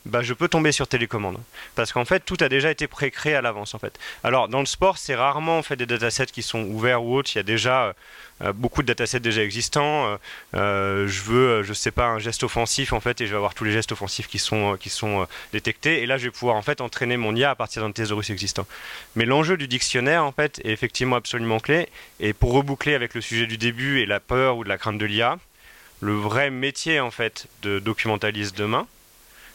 bah, je peux tomber sur télécommande. Parce qu'en fait, tout a déjà été pré-créé à l'avance. En fait. Alors, dans le sport, c'est rarement en fait, des datasets qui sont ouverts ou autres. Il y a déjà euh, beaucoup de datasets déjà existants. Euh, euh, je veux, je sais pas, un geste offensif, en fait, et je vais avoir tous les gestes offensifs qui sont, qui sont détectés. Et là, je vais pouvoir en fait, entraîner mon IA à partir d'un thésaurus existant. Mais l'enjeu du dictionnaire, en fait, est effectivement absolument clé. Et pour reboucler avec le sujet du début et la peur ou de la crainte de l'IA, le vrai métier, en fait, de documentaliste demain,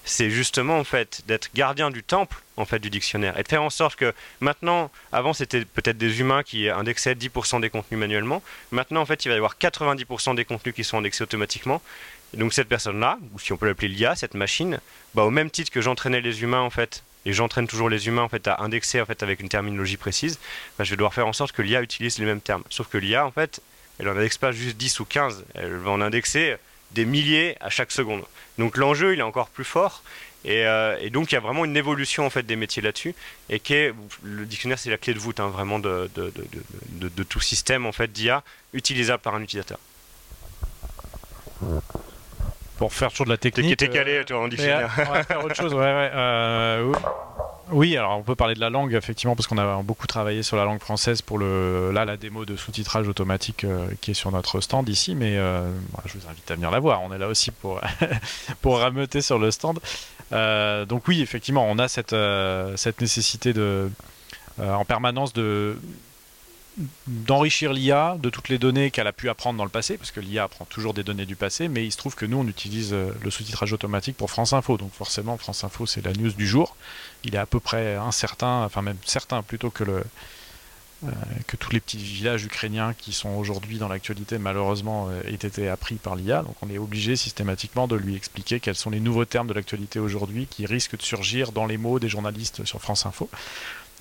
c'est justement en fait d'être gardien du temple en fait du dictionnaire et de faire en sorte que maintenant, avant c'était peut-être des humains qui indexaient 10% des contenus manuellement, maintenant en fait il va y avoir 90% des contenus qui sont indexés automatiquement. Et donc cette personne-là, ou si on peut l'appeler l'IA, cette machine, bah, au même titre que j'entraînais les humains en fait, et j'entraîne toujours les humains en fait à indexer en fait avec une terminologie précise, bah, je vais devoir faire en sorte que l'IA utilise les mêmes termes. Sauf que l'IA en fait, elle en indexe pas juste 10 ou 15, elle va en indexer des milliers à chaque seconde. Donc l'enjeu, il est encore plus fort. Euh, et, donc il y a vraiment une évolution en fait des métiers là-dessus et qui le dictionnaire c'est la clé de voûte hein, vraiment de, de, tout système en fait d'IA utilisable par un utilisateur. Pour faire toujours de la technique. T'es calé euh, toi en dictionnaire. on va faire autre chose. Ouais, ouais, euh, oui, alors on peut parler de la langue effectivement parce qu'on a beaucoup travaillé sur la langue française pour la démo de sous-titrage automatique euh, qui est sur notre stand ici, mais euh, bah, je vous invite à venir la voir. On est là aussi pour *laughs* pour rameuter sur le stand. Euh, donc oui, effectivement, on a cette nécessité en permanence de d'enrichir l'IA de toutes les données qu'elle a pu apprendre dans le passé, parce que l'IA apprend toujours des données du passé, mais il se trouve que nous, on utilise euh, le sous-titrage automatique pour France Info. Donc forcément, France Info, c'est la news du jour. Il est à peu près incertain, enfin même certain plutôt que le, euh, que tous les petits villages ukrainiens qui sont aujourd'hui dans l'actualité malheureusement euh, aient été appris par l'IA. Donc on est obligé systématiquement de lui expliquer quels sont les nouveaux termes de l'actualité aujourd'hui qui risquent de surgir dans les mots des journalistes sur France Info.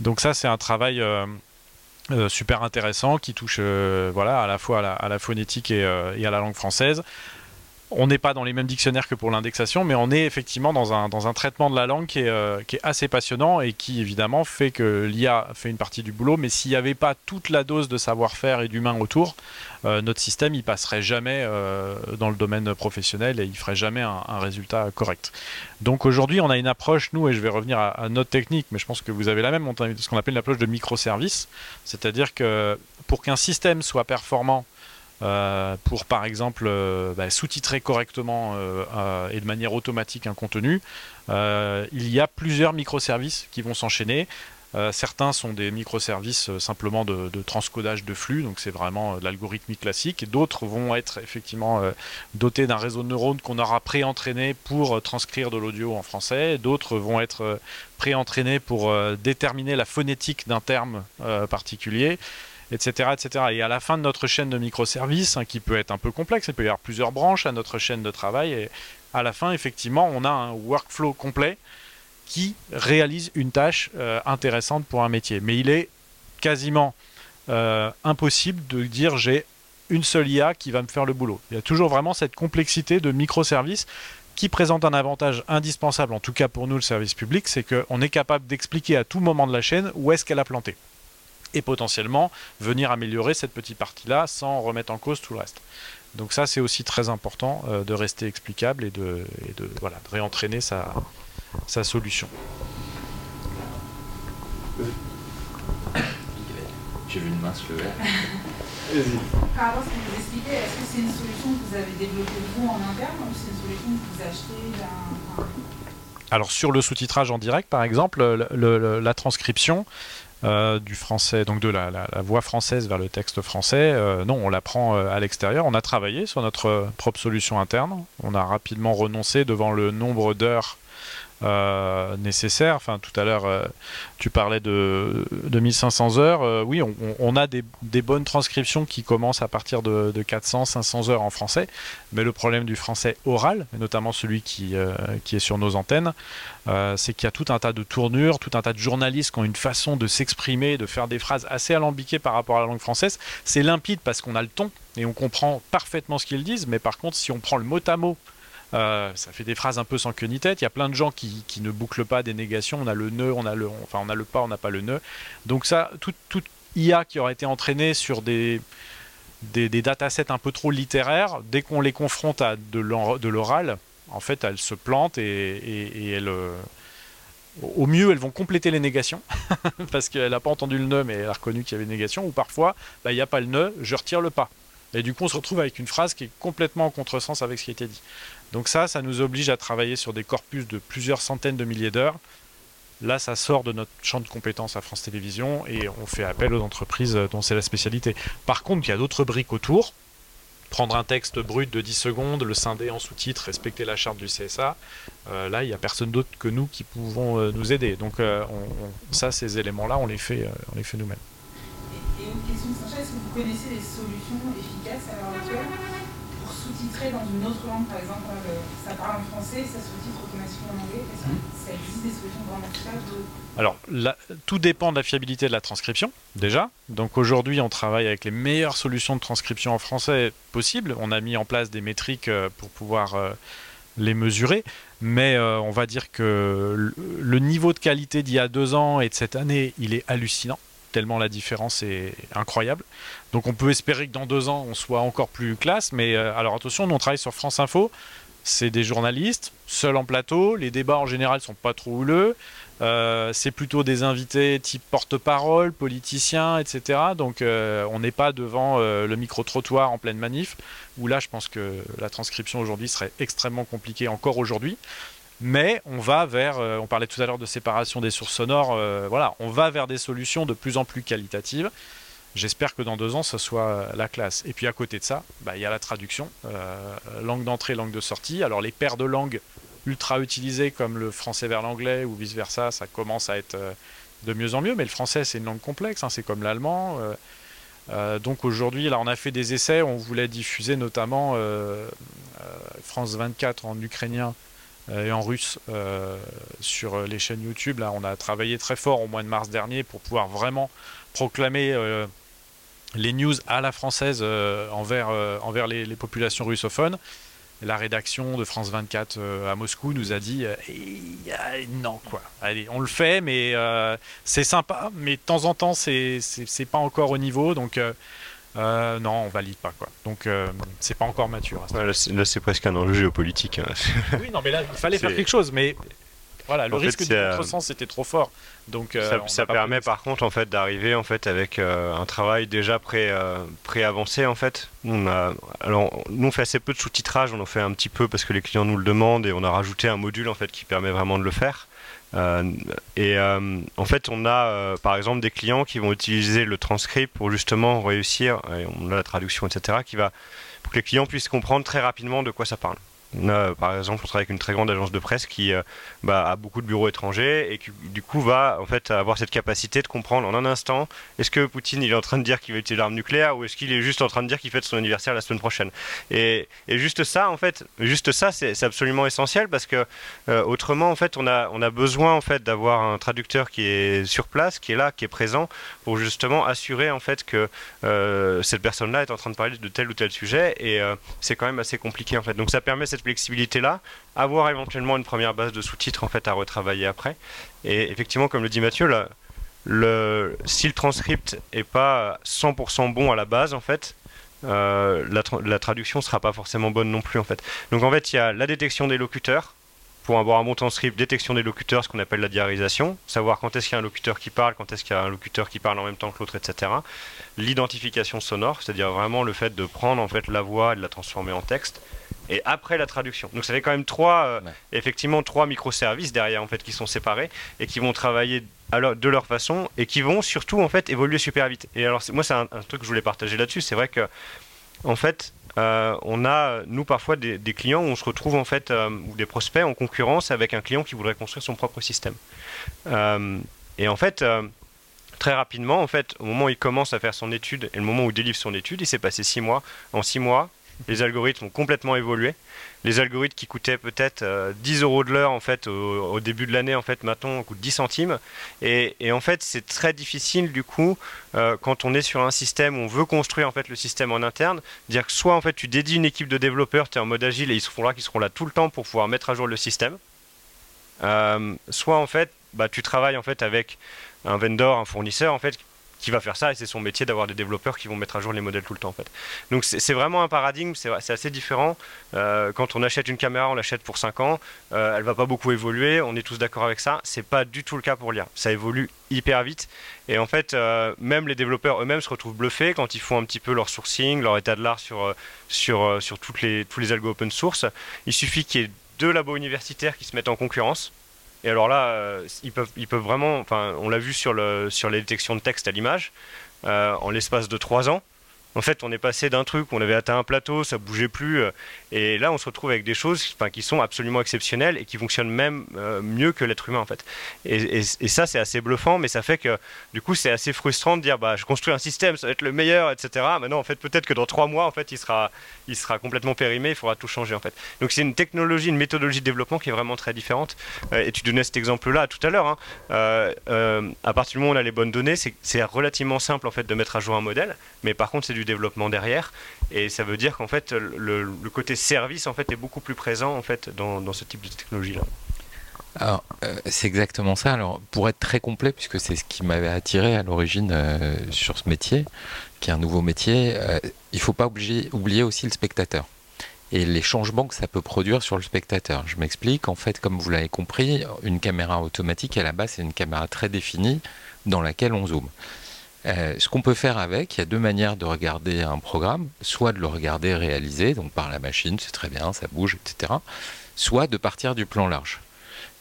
Donc ça c'est un travail super intéressant qui touche euh, voilà, à la fois à la, phonétique euh, et, à la langue française. On n'est pas dans les mêmes dictionnaires que pour l'indexation, mais on est effectivement dans un, dans un traitement de la langue qui est, euh, assez passionnant et qui évidemment fait que l'IA fait une partie du boulot, mais s'il n'y avait pas toute la dose de savoir-faire et d'humain autour, euh, notre système il passerait jamais euh, dans le domaine professionnel et il ferait jamais un, résultat correct. Donc aujourd'hui on a une approche, nous, et je vais revenir à, notre technique, mais je pense que vous avez la même, ce qu'on appelle une approche de microservice, c'est-à-dire que pour qu'un système soit performant, euh, pour par exemple euh, bah, sous-titrer correctement euh, et de manière automatique un contenu, il y a plusieurs microservices qui vont s'enchaîner. Certains sont des microservices simplement de, de transcodage de flux, donc c'est vraiment l'algorithmique classique. D'autres vont être effectivement dotés d'un réseau de neurones qu'on aura pré-entraîné pour transcrire de l'audio en français. D'autres vont être pré-entraînés pour déterminer la phonétique d'un terme particulier etc., etc. Et à la fin de notre chaîne de microservices, hein, qui peut être un peu complexe, il peut y avoir plusieurs branches à notre chaîne de travail, et à la fin, effectivement, on a un workflow complet qui réalise une tâche euh, intéressante pour un métier. Mais il est quasiment euh, impossible de dire j'ai une seule IA qui va me faire le boulot. Il y a toujours vraiment cette complexité de microservices qui présente un avantage indispensable, en tout cas pour nous le service public, c'est qu'on est capable d'expliquer à tout moment de la chaîne où est-ce qu'elle a planté et potentiellement venir améliorer cette petite partie-là sans remettre en cause tout le reste. Donc ça, c'est aussi très important euh, de rester explicable et de, et de, voilà, de réentraîner sa, sa solution. J'ai vu une main se lever. Par rapport à ce que vous expliquez, est-ce que c'est une solution que vous avez développée vous en interne ou c'est une solution que vous achetez d'un... Alors sur le sous-titrage en direct, par exemple, le- le- la transcription euh, du français, donc de la, la- voix française vers le texte français, euh, non, on la prend euh, à l'extérieur. On a travaillé sur notre propre solution interne. On a rapidement renoncé devant le nombre d'heures euh, nécessaires. Enfin, tout à l'heure, euh, tu parlais de, de 1500 heures. Euh, oui, on, a des, bonnes transcriptions qui commencent à partir de, de 400, 500 heures en français. Mais le problème du français oral, notamment celui qui, euh, qui est sur nos antennes, c'est qu'il y a tout un tas de tournures, tout un tas de journalistes qui ont une façon de s'exprimer, de faire des phrases assez alambiquées par rapport à la langue française. C'est limpide parce qu'on a le ton et on comprend parfaitement ce qu'ils disent, mais par contre, si on prend le mot à mot, euh, ça fait des phrases un peu sans queue ni tête. Il y a plein de gens qui, ne bouclent pas des négations. On a le nœud, on a le, enfin on a le pas, on n'a pas le nœud. Donc ça, toute IA qui aurait été entraînée sur des datasets un peu trop littéraires, dès qu'on les confronte à de l'or- de l'oral, en fait, elles se plantent et, elles, euh, au mieux, elles vont compléter les négations, *laughs* parce qu'elle n'a pas entendu le nœud, mais elle a reconnu qu'il y avait une négation, ou parfois, bah, il n'y a pas le nœud, je retire le pas. Et du coup, on se retrouve avec une phrase qui est complètement en contresens avec ce qui été dit. Donc ça, ça nous oblige à travailler sur des corpus de plusieurs centaines de milliers d'heures. Là, ça sort de notre champ de compétences à France Télévisions et on fait appel aux entreprises dont c'est la spécialité. Par contre, il y a d'autres briques autour. Prendre un texte brut de 10 secondes, le scinder en sous-titres, respecter la charte du CSA. Euh, là, il n'y a personne d'autre que nous qui pouvons euh, nous aider. Donc, euh, ça, ces éléments-là, on les fait, on les fait nous-mêmes. Et, une question Sacha, est-ce que vous connaissez des solutions efficaces à l'heure actuelle? Pour sous-titrer dans une autre langue, par exemple, euh, ça parle en français, ça sous-titre automatiquement en anglais Est-ce que ça existe des solutions vraiment efficaces de- Alors, la- tout dépend de la fiabilité de la transcription, déjà. Donc aujourd'hui, on travaille avec les meilleures solutions de transcription en français possibles. On a mis en place des métriques euh, pour pouvoir euh, les mesurer. Mais euh, on va dire que le- le niveau de qualité d'il y a deux ans et de cette année, il est hallucinant, tellement la différence est incroyable. Donc on peut espérer que dans deux ans, on soit encore plus classe. Mais euh, alors attention, nous on travaille sur France Info. C'est des journalistes, seuls en plateau. Les débats en général sont pas trop houleux. Euh, c'est plutôt des invités type porte-parole, politiciens, etc. Donc euh, on n'est pas devant le micro-trottoir en pleine manif, où là je pense que la transcription aujourd'hui serait extrêmement compliquée encore aujourd'hui. Mais on va vers, euh, on parlait tout à l'heure de séparation des sources sonores, euh, voilà, on va vers des solutions de plus en plus qualitatives. J'espère que dans deux ans, ce soit la classe. Et puis à côté de ça, bah, il y a la traduction, euh, langue d'entrée, langue de sortie. Alors les paires de langues ultra utilisées comme le français vers l'anglais ou vice versa, ça commence à être euh, de mieux en mieux. Mais le français, c'est une langue complexe, hein, c'est comme l'allemand. euh, euh, donc aujourd'hui, là, on a fait des essais. On voulait diffuser notamment euh, euh, France 24 en ukrainien euh, et en russe euh, sur les chaînes YouTube. Là, on a travaillé très fort au mois de mars dernier pour pouvoir vraiment proclamer euh, les news à la française euh, envers, euh, envers les, populations russophones. la rédaction de France 24 à Moscou nous a dit eh, non quoi. Allez, on le fait, mais c'est sympa, mais de temps en temps c'est pas encore au niveau, donc euh, non, on valide pas quoi. Donc euh, c'est pas encore mature. là, c'est presque un enjeu géopolitique. Hein. *laughs* oui, non, mais là il fallait faire quelque chose, mais voilà, le risque de contresens était trop fort. Donc euh, ça, permet par contre en fait d'arriver en fait avec un travail déjà pré, pré avancé en fait. On a, alors nous on fait assez peu de sous-titrage, on en fait un petit peu parce que les clients nous le demandent et on a rajouté un module en fait qui permet vraiment de le faire. Euh, et euh, en fait, on a euh, par exemple des clients qui vont utiliser le transcript pour justement réussir, on a la traduction, etc., qui va, pour que les clients puissent comprendre très rapidement de quoi ça parle par exemple, on travaille avec une très grande agence de presse qui euh, bah, a beaucoup de bureaux étrangers et qui, du coup, va en fait avoir cette capacité de comprendre en un instant est-ce que Poutine il est en train de dire qu'il va utiliser l'arme nucléaire ou est-ce qu'il est juste en train de dire qu'il fête son anniversaire la semaine prochaine? Et, juste ça, en fait, juste ça, c'est absolument essentiel parce que euh, autrement, en fait, on a, on a besoin en fait d'avoir un traducteur qui est sur place, qui est là, qui est présent pour justement assurer en fait que euh, cette personne-là est en train de parler de tel ou tel sujet et c'est quand même assez compliqué en fait. Donc ça permet cette flexibilité-là, avoir éventuellement une première base de sous-titres en fait à retravailler après. Et effectivement, comme le dit Mathieu, là, le, si le transcript est pas 100% bon à la base, en fait, euh, la, la, traduction sera pas forcément bonne non plus en fait. Donc en fait, il y a la détection des locuteurs. Pour avoir un bon transcript, détection des locuteurs, ce qu'on appelle la diarisation, savoir quand est-ce qu'il y a un locuteur qui parle, quand est-ce qu'il y a un locuteur qui parle en même temps que l'autre, etc. L'identification sonore, c'est-à-dire vraiment le fait de prendre en fait la voix et de la transformer en texte et après la traduction. Donc ça fait quand même trois, euh, effectivement, trois microservices derrière en fait qui sont séparés et qui vont travailler de leur façon et qui vont surtout en fait évoluer super vite. Et alors moi c'est un, truc que je voulais partager là-dessus. C'est vrai que en fait euh, on a nous parfois des, clients où on se retrouve en fait euh, ou des prospects en concurrence avec un client qui voudrait construire son propre système. et en fait très rapidement, en fait, au moment où il commence à faire son étude et le moment où il délivre son étude, il s'est passé six mois. En six mois, les algorithmes ont complètement évolué. Les algorithmes qui coûtaient peut-être 10 euh, euros de l'heure en fait au, début de l'année en fait maintenant coûtent 10 centimes. Et, en fait c'est très difficile du coup euh, quand on est sur un système où on veut construire en fait le système en interne dire que soit en fait tu dédies une équipe de développeurs tu es en mode agile et ils seront là qui seront là tout le temps pour pouvoir mettre à jour le système. Euh, soit en fait bah, tu travailles en fait avec un vendor un fournisseur en fait qui va faire ça et c'est son métier d'avoir des développeurs qui vont mettre à jour les modèles tout le temps en fait. Donc c'est vraiment un paradigme, c'est assez différent. Euh, quand on achète une caméra, on l'achète pour 5 ans, euh, elle va pas beaucoup évoluer, on est tous d'accord avec ça. C'est pas du tout le cas pour l'IA. Ça évolue hyper vite et en fait euh, même les développeurs eux-mêmes se retrouvent bluffés quand ils font un petit peu leur sourcing, leur état de l'art sur euh, sur sur toutes les tous les algos open source. Il suffit qu'il y ait deux labos universitaires qui se mettent en concurrence et alors là, euh, ils, peuvent, ils peuvent vraiment, enfin, on l'a vu sur, le, sur les détections de texte à l'image, euh, en l'espace de trois ans, en fait, on est passé d'un truc où on avait atteint un plateau, ça bougeait plus, euh, et là, on se retrouve avec des choses qui sont absolument exceptionnelles et qui fonctionnent même euh, mieux que l'être humain, en fait. Et, ça, c'est assez bluffant, mais ça fait que, du coup, c'est assez frustrant de dire, bah, je construis un système, ça va être le meilleur, etc. Maintenant, en fait, peut-être que dans trois mois, en fait, il sera, il sera complètement périmé, il faudra tout changer, en fait. Donc, c'est une technologie, une méthodologie de développement qui est vraiment très différente. Euh, et tu donnais cet exemple-là tout à l'heure. Hein. à partir du moment où on a les bonnes données, c'est relativement simple, en fait, de mettre à jour un modèle, mais par contre, c'est du développement derrière. Et ça veut dire qu'en fait, le, côté service en fait, est beaucoup plus présent en fait, dans, ce type de technologie-là. Alors, euh, c'est exactement ça. Alors, pour être très complet, puisque c'est ce qui m'avait attiré à l'origine euh, sur ce métier, qui est un nouveau métier, euh, il faut pas oublier, oublier aussi le spectateur et les changements que ça peut produire sur le spectateur. Je m'explique, en fait, comme vous l'avez compris, une caméra automatique, à la base, c'est une caméra très définie dans laquelle on zoome. Euh, ce qu'on peut faire avec, il y a deux manières de regarder un programme, soit de le regarder réalisé, donc par la machine, c'est très bien, ça bouge, etc., soit de partir du plan large.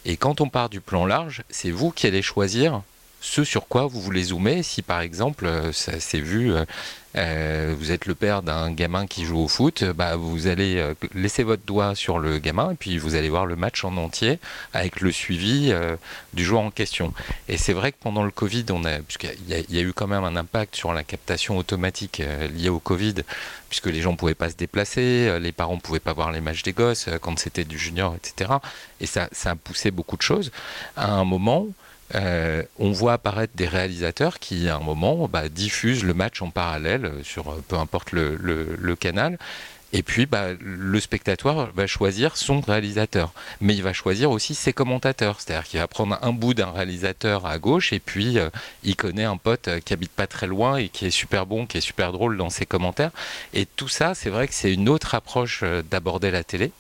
Et quand on part du plan large, c'est vous qui allez choisir ce sur quoi vous voulez zoomer. Si par exemple, euh, ça s'est vu, euh, euh, vous êtes le père d'un gamin qui joue au foot, bah, vous allez laisser votre doigt sur le gamin et puis vous allez voir le match en entier avec le suivi du joueur en question. Et c'est vrai que pendant le Covid, on a, puisqu'il y, a eu quand même un impact sur la captation automatique liée au Covid, puisque les gens ne pouvaient pas se déplacer, les parents ne pouvaient pas voir les matchs des gosses quand c'était du junior, etc. Et ça, ça a poussé beaucoup de choses. À un moment, euh, on voit apparaître des réalisateurs qui, à un moment, bah, diffusent le match en parallèle sur euh, peu importe le, canal. Et puis, bah, le spectateur va choisir son réalisateur, mais il va choisir aussi ses commentateurs. C'est-à-dire qu'il va prendre un bout d'un réalisateur à gauche et puis euh, il connaît un pote euh, qui habite pas très loin et qui est super bon, qui est super drôle dans ses commentaires. Et tout ça, c'est vrai que c'est une autre approche euh, d'aborder la télé.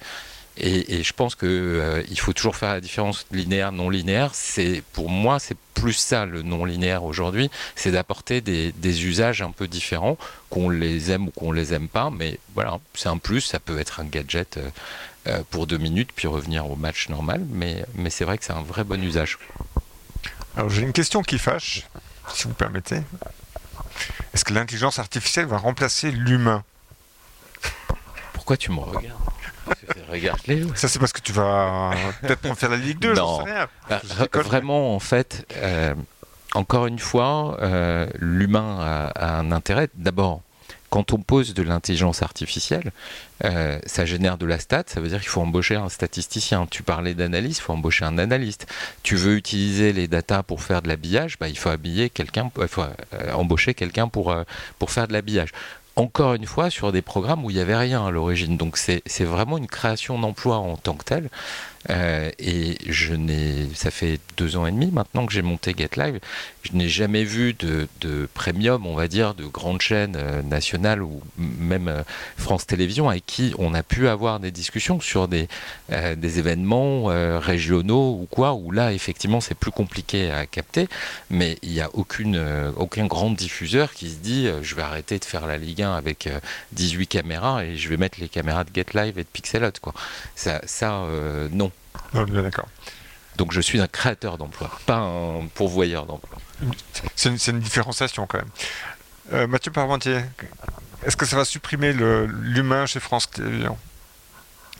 Et, je pense qu'il il faut toujours faire la différence linéaire non linéaire. C'est pour moi c'est plus ça le non linéaire aujourd'hui, c'est d'apporter des, des, usages un peu différents, qu'on les aime ou qu'on les aime pas. Mais voilà, c'est un plus. Ça peut être un gadget pour deux minutes puis revenir au match normal. Mais, mais c'est vrai que c'est un vrai bon usage. Alors j'ai une question qui fâche, si vous permettez. Est-ce que l'intelligence artificielle va remplacer l'humain? Pourquoi tu me regardes? Regarde-les. Ça c'est parce que tu vas peut-être faire la Ligue 2, non. Rien. Bah, vraiment, en fait, euh, encore une fois, euh, l'humain a, un intérêt. D'abord, quand on pose de l'intelligence artificielle, euh, ça génère de la stat, ça veut dire qu'il faut embaucher un statisticien. Tu parlais d'analyse, il faut embaucher un analyste. Tu veux utiliser les datas pour faire de l'habillage, bah, il faut habiller quelqu'un, il faut euh, embaucher quelqu'un pour, euh, pour faire de l'habillage encore une fois sur des programmes où il n'y avait rien à l'origine. Donc c'est vraiment une création d'emploi en tant que telle. Euh, et je n'ai, ça fait deux ans et demi maintenant que j'ai monté GetLive. Je n'ai jamais vu de, de, premium, on va dire, de grandes chaînes euh, nationales ou même euh, France Télévisions avec qui on a pu avoir des discussions sur des, des événements régionaux ou quoi, où là effectivement c'est plus compliqué à capter, mais il n'y a aucune, aucun grand diffuseur qui se dit je vais arrêter de faire la Ligue 1 avec 18 caméras et je vais mettre les caméras de GetLive et de Pixelot. Quoi. Ça non. D'accord. Donc je suis un créateur d'emploi, pas un pourvoyeur d'emploi. C'est une, différenciation quand même. Euh, Mathieu Parmentier, est-ce que ça va supprimer l'humain chez France Télévisions?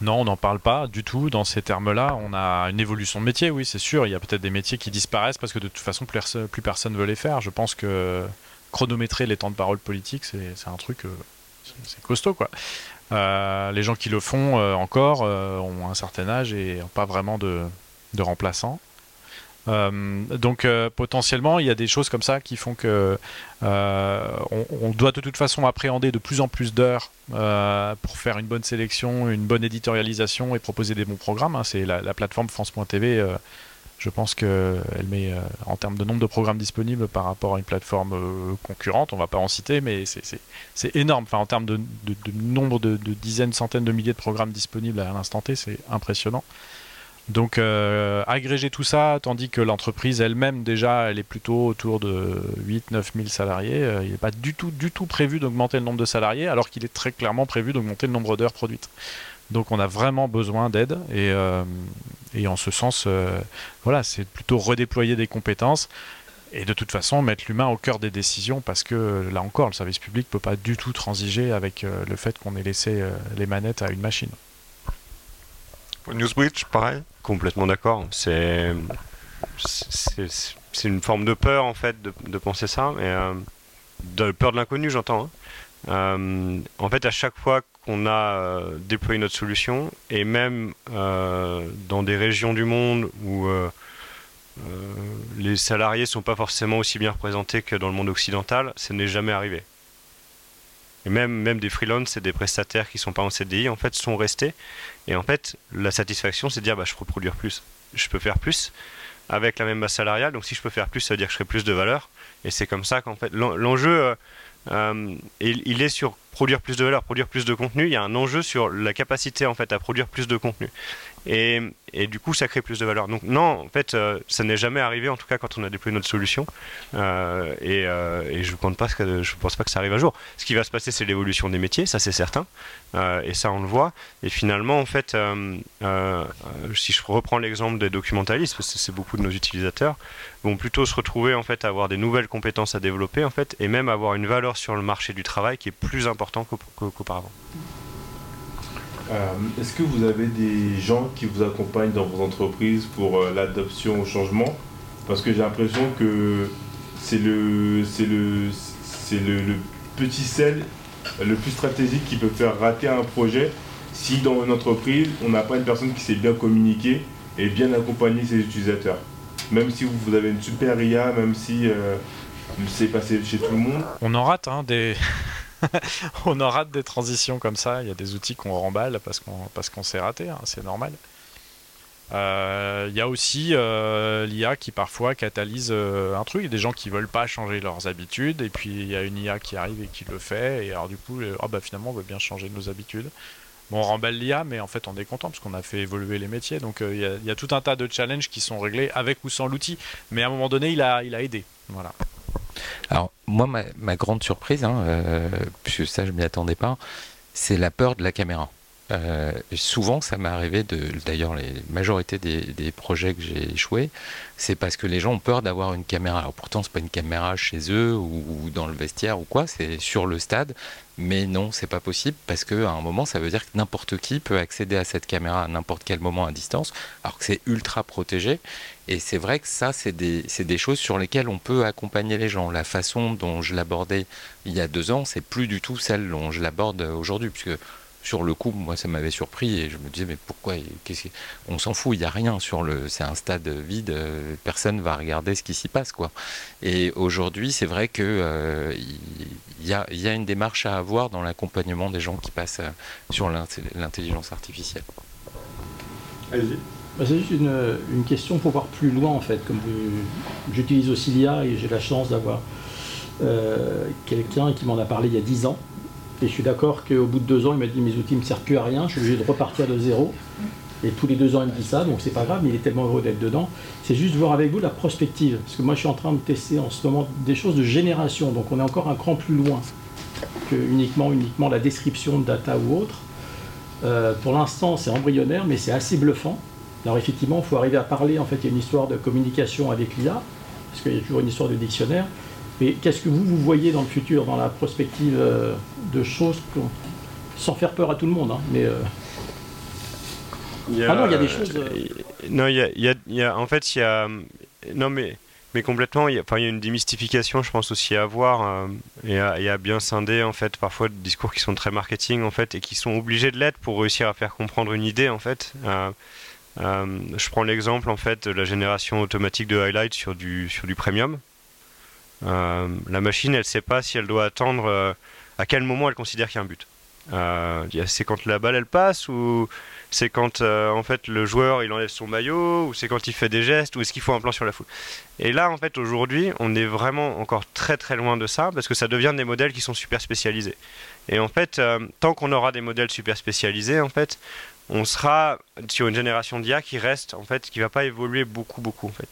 Non, on n'en parle pas du tout dans ces termes-là. On a une évolution de métier, oui, c'est sûr. Il y a peut-être des métiers qui disparaissent parce que de toute façon, plus, personne ne veut les faire. Je pense que chronométrer les temps de parole politique, c'est un truc, euh, c'est costaud, quoi. Euh, les gens qui le font euh, encore euh, ont un certain âge et n'ont pas vraiment de, remplaçants. donc potentiellement, il y a des choses comme ça qui font que on, doit de toute façon appréhender de plus en plus d'heures pour faire une bonne sélection, une bonne éditorialisation et proposer des bons programmes. Hein. C'est la, la, plateforme France.tv je pense qu'elle met, euh, en termes de nombre de programmes disponibles par rapport à une plateforme euh, concurrente, on ne va pas en citer, mais c'est énorme. En termes de, nombre de, dizaines, centaines de milliers de programmes disponibles à l'instant T, c'est impressionnant. Donc, euh, agréger tout ça, tandis que l'entreprise elle-même, déjà, elle est plutôt autour de 8-9 000 salariés. il n'est pas du tout prévu d'augmenter le nombre de salariés, alors qu'il est très clairement prévu d'augmenter le nombre d'heures produites. Donc on a vraiment besoin d'aide et, euh, en ce sens, euh, voilà, c'est plutôt redéployer des compétences et de toute façon mettre l'humain au cœur des décisions parce que là encore, le service public ne peut pas du tout transiger avec euh, le fait qu'on ait laissé les manettes à une machine. Newsbridge, pareil? Complètement d'accord. C'est c'est une forme de peur en fait de, penser ça, mais de peur de l'inconnu, j'entends. Hein. en fait, à chaque fois qu'on a euh, déployé notre solution et même euh, dans des régions du monde où euh, les salariés sont pas forcément aussi bien représentés que dans le monde occidental, ça n'est jamais arrivé. Et même, même des freelances et des prestataires qui sont pas en CDI, en fait, sont restés. Et en fait, la satisfaction, c'est de dire, bah, je peux produire plus. Je peux faire plus avec la même base salariale. Donc, si je peux faire plus, ça veut dire que je serai plus de valeur. Et c'est comme ça qu'en fait, l'enjeu, il est sur produire plus de valeur, produire plus de contenu, il y a un enjeu sur la capacité en fait à produire plus de contenu. Et, du coup, ça crée plus de valeur. Donc non, en fait, euh, ça n'est jamais arrivé, en tout cas quand on a déployé notre solution. Euh, et, euh, et, je ne pense, pas que, ça arrive un jour. Ce qui va se passer, c'est l'évolution des métiers, ça c'est certain. et ça, on le voit. Et finalement, en fait, si je reprends l'exemple des documentalistes, parce que c'est beaucoup de nos utilisateurs, vont plutôt se retrouver en fait à avoir des nouvelles compétences à développer en fait, et même avoir une valeur sur le marché du travail qui est plus important qu'auparavant. Euh, est-ce que vous avez des gens qui vous accompagnent dans vos entreprises pour euh, l'adoption au changement? Parce que j'ai l'impression que c'est le, c'est le, c'est le, petit sel le plus stratégique qui peut faire rater un projet si dans une entreprise on n'a pas une personne qui sait bien communiquer et bien accompagner ses utilisateurs. Même si vous avez une super IA, même si euh, c'est passé chez tout le monde. On en rate hein, des, *laughs* on en rate des transitions comme ça. Il y a des outils qu'on remballe parce qu'on s'est raté, hein, c'est normal. Euh, il y a aussi euh, l'IA qui parfois catalyse euh, un truc. Il y a des gens qui veulent pas changer leurs habitudes, et puis il y a une IA qui arrive et qui le fait, et alors du coup, ah bah finalement on veut bien changer nos habitudes. Bon, on remballe l'IA, mais en fait on est content parce qu'on a fait évoluer les métiers. Donc il y, a tout un tas de challenges qui sont réglés avec ou sans l'outil, mais à un moment donné il a, il a aidé. Voilà. Alors moi, ma, grande surprise, hein, puisque ça je m'y attendais pas, c'est la peur de la caméra. Euh, souvent, ça m'est arrivé. D'ailleurs, la majorité des, projets que j'ai échoués, c'est parce que les gens ont peur d'avoir une caméra. Alors pourtant, c'est pas une caméra chez eux ou, dans le vestiaire ou quoi, c'est sur le stade. Mais non, c'est pas possible parce qu'à un moment, ça veut dire que n'importe qui peut accéder à cette caméra à n'importe quel moment à distance, alors que c'est ultra protégé. Et c'est vrai que ça, c'est des, choses sur lesquelles on peut accompagner les gens. La façon dont je l'abordais il y a deux ans, c'est plus du tout celle dont je l'aborde aujourd'hui, sur le coup, moi, ça m'avait surpris et je me disais, mais pourquoi On s'en fout, il n'y a rien sur le. C'est un stade vide, euh, personne va regarder ce qui s'y passe, quoi. Et aujourd'hui, c'est vrai que euh, il y, a, une démarche à avoir dans l'accompagnement des gens qui passent euh, sur l'intelligence artificielle. Allez-y. Bah, c'est juste une, question pour voir plus loin, en fait. Comme j'utilise aussi l'IA et j'ai la chance d'avoir quelqu'un qui m'en a parlé il y a 10 ans et je suis d'accord qu'au bout de deux ans, il m'a dit mes outils ne me servent plus à rien, je suis obligé de repartir de zéro. Et tous les deux ans, il me dit ça, donc c'est pas grave, mais il est tellement heureux d'être dedans. C'est juste voir avec vous la prospective. Parce que moi, je suis en train de tester en ce moment des choses de génération, donc on est encore un cran plus loin que uniquement, uniquement la description de data ou autre. Euh, pour l'instant, c'est embryonnaire, mais c'est assez bluffant. Alors effectivement, il faut arriver à parler. En fait, il y a une histoire de communication avec l'IA, parce qu'il y a toujours une histoire de dictionnaire. Mais qu'est-ce que vous, vous voyez dans le futur, dans la prospective euh, de choses, sans faire peur à tout le monde, hein, mais... Euh, ah non, il y a des choses... Euh, non, il y a, en fait, il y a... Non, mais, mais complètement, il y, a, il y a une démystification, je pense, aussi à avoir, et, à, bien scinder, en fait, parfois, des discours qui sont très marketing, en fait, et qui sont obligés de l'être pour réussir à faire comprendre une idée, en fait. je prends l'exemple, en fait, de la génération automatique de highlights sur du, sur du premium. Euh, la machine, elle ne sait pas si elle doit attendre euh, à quel moment elle considère qu'il y a un but. Euh, c'est quand la balle elle passe ou c'est quand en fait le joueur il enlève son maillot ou c'est quand il fait des gestes ou est-ce qu'il faut un plan sur la foule. Et là en fait aujourd'hui on est vraiment encore très très loin de ça parce que ça devient des modèles qui sont super spécialisés. Et en fait tant qu'on aura des modèles super spécialisés en fait on sera sur une génération d'IA qui reste en fait qui va pas évoluer beaucoup beaucoup en fait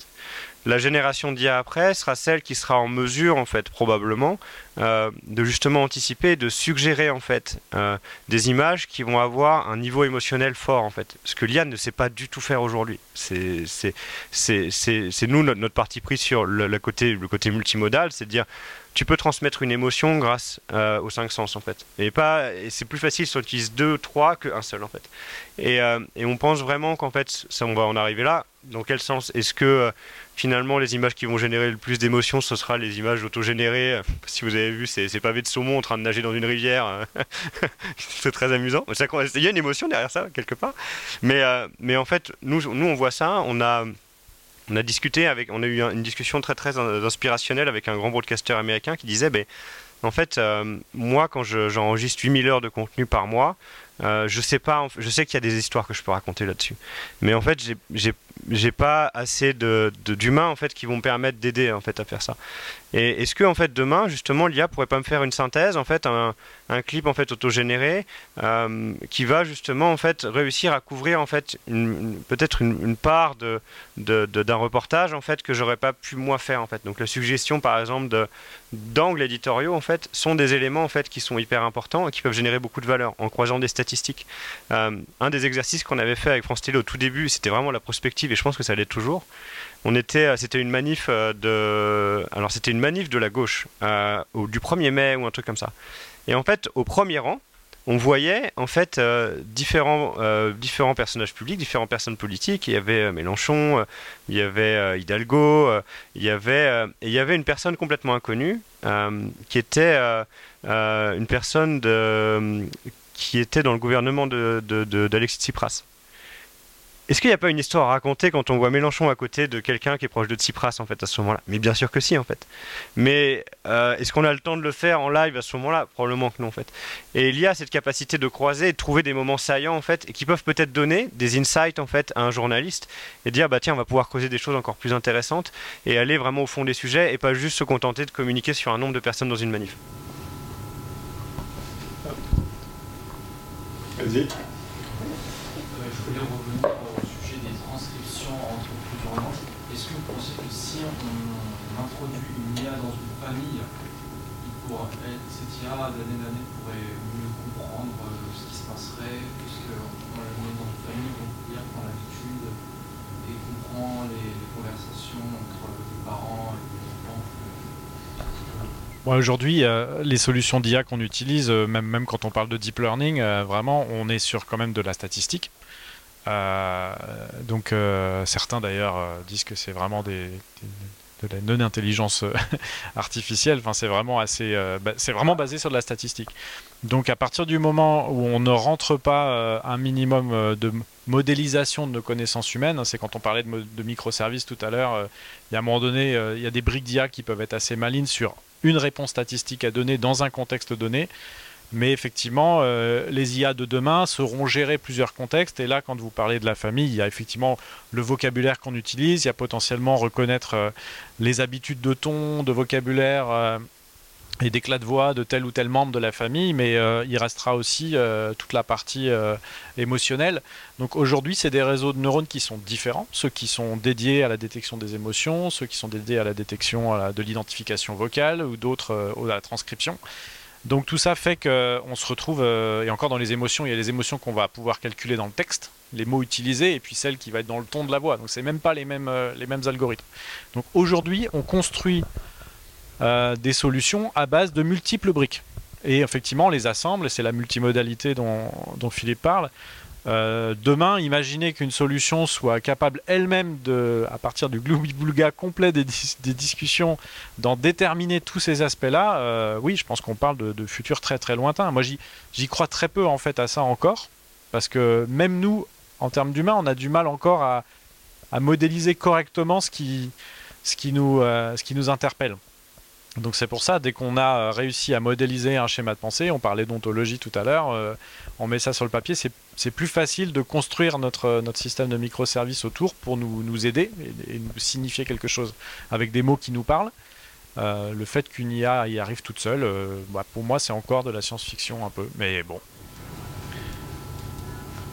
la génération d'IA après sera celle qui sera en mesure, en fait, probablement, euh, de justement anticiper, de suggérer, en fait, euh, des images qui vont avoir un niveau émotionnel fort, en fait. Ce que l'IA ne sait pas du tout faire aujourd'hui. C'est nous, notre, parti pris sur le, côté, le côté multimodal, c'est de dire tu peux transmettre une émotion grâce euh, aux cinq sens en fait. Et pas, c'est plus facile si on utilise deux, trois qu'un seul en fait. Et, et on pense vraiment qu'en fait, ça, on va en arriver là. Dans quel sens Est-ce que finalement, les images qui vont générer le plus d'émotions, ce sera les images autogénérées? *laughs* Si vous avez vu ces, pavés de saumon en train de nager dans une rivière, *laughs* c'est très amusant. Il y a une émotion derrière ça, quelque part. Mais, euh, mais en fait, nous, nous, on voit ça. On a, on a discuté avec, on a eu une discussion très, très inspirationnelle avec un grand broadcaster américain qui disait, ben, en fait, euh, moi, quand j'enregistre 8000 heures de contenu par mois, euh, je sais pas, je sais qu'il y a des histoires que je peux raconter là-dessus, mais en fait, j'ai pas assez de d'humains en fait qui vont me permettre d'aider en fait à faire ça. Et est-ce que en fait demain justement l'IA pourrait pas me faire une synthèse en fait un, clip en fait autogénéré euh, qui va justement en fait réussir à couvrir en fait peut-être une, part de d'un reportage en fait que j'aurais pas pu moi faire en fait. Donc la suggestion par exemple d'angles éditoriaux en fait sont des éléments en fait qui sont hyper importants et qui peuvent générer beaucoup de valeur en croisant des statistiques. Euh, un des exercices qu'on avait fait avec France Télé au tout début, c'était vraiment la prospective et je pense que ça l'est toujours. On était, euh, c'était une manif euh, de, alors c'était une manif de la gauche, euh, du 1er mai ou un truc comme ça. Et en fait, au premier rang, on voyait en fait différents, différents personnages publics, différentes personnes politiques. Il y avait Mélenchon, il y avait Hidalgo, il y avait il y avait une personne complètement inconnue qui était une personne qui était dans le gouvernement d'Alexis Tsipras. Est-ce qu'il n'y a pas une histoire à raconter quand on voit Mélenchon à côté de quelqu'un qui est proche de Tsipras en fait à ce moment-là? Mais bien sûr que si en fait. Mais euh, est-ce qu'on a le temps de le faire en live à ce moment-là? Probablement que non en fait. Et il y a cette capacité de croiser et de trouver des moments saillants en fait et qui peuvent peut-être donner des insights en fait à un journaliste et dire bah tiens on va pouvoir causer des choses encore plus intéressantes et aller vraiment au fond des sujets et pas juste se contenter de communiquer sur un nombre de personnes dans une manif. Vas-y. Cette IA d'année en année pourrait mieux comprendre euh, ce qui se passerait, puisque on est dans une famille, donc l'IA prend l'habitude et comprend les, conversations entre les parents et les enfants. Aujourd'hui, euh, les solutions d'IA qu'on utilise, euh, même, même quand on parle de deep learning, vraiment, on est sur quand même de la statistique. Donc certains d'ailleurs disent que c'est vraiment de la non-intelligence euh, *laughs* artificielle. Enfin, c'est vraiment assez, euh, vraiment basé sur de la statistique. Donc, à partir du moment où on ne rentre pas euh, un minimum de modélisation de nos connaissances humaines, c'est quand on parlait de, de microservices tout à l'heure, il y a un moment donné, il y a des briques d'IA qui peuvent être assez malines sur une réponse statistique à donner dans un contexte donné. Mais effectivement, euh, les IA de demain seront gérées plusieurs contextes. Et là, quand vous parlez de la famille, il y a effectivement le vocabulaire qu'on utilise. Il y a potentiellement reconnaître euh, les habitudes de ton, de vocabulaire euh, et d'éclat de voix de tel ou tel membre de la famille. Mais il restera aussi toute la partie émotionnelle. Donc aujourd'hui, c'est des réseaux de neurones qui sont différents. Ceux qui sont dédiés à la détection des émotions, ceux qui sont dédiés à la détection de l'identification vocale ou d'autres à la transcription. Donc tout ça fait qu'on se retrouve, euh, et encore dans les émotions, il y a les émotions qu'on va pouvoir calculer dans le texte, les mots utilisés, et puis celles qui vont être dans le ton de la voix. Donc c'est même pas les mêmes, euh, les mêmes algorithmes. Donc aujourd'hui, on construit euh, des solutions à base de multiples briques. Et effectivement, on les assemble, c'est la multimodalité dont, dont Philippe parle. Euh, demain, imaginez qu'une solution soit capable elle-même de, à partir du gloubi-boulga complet des, discussions, d'en déterminer tous ces aspects-là. Euh, oui, je pense qu'on parle de, futurs très très lointains. Moi, j'y crois très peu en fait à ça encore, parce que même nous, en termes d'humains, on a du mal encore à, modéliser correctement ce qui, ce qui, nous, euh, ce qui nous interpelle. Donc c'est pour ça, dès qu'on a réussi à modéliser un schéma de pensée, on parlait d'ontologie tout à l'heure, on met ça sur le papier, c'est plus facile de construire notre, euh, notre système de microservices autour pour nous, aider et, nous signifier quelque chose avec des mots qui nous parlent. le fait qu'une IA y arrive toute seule, bah, pour moi c'est encore de la science-fiction un peu, mais bon.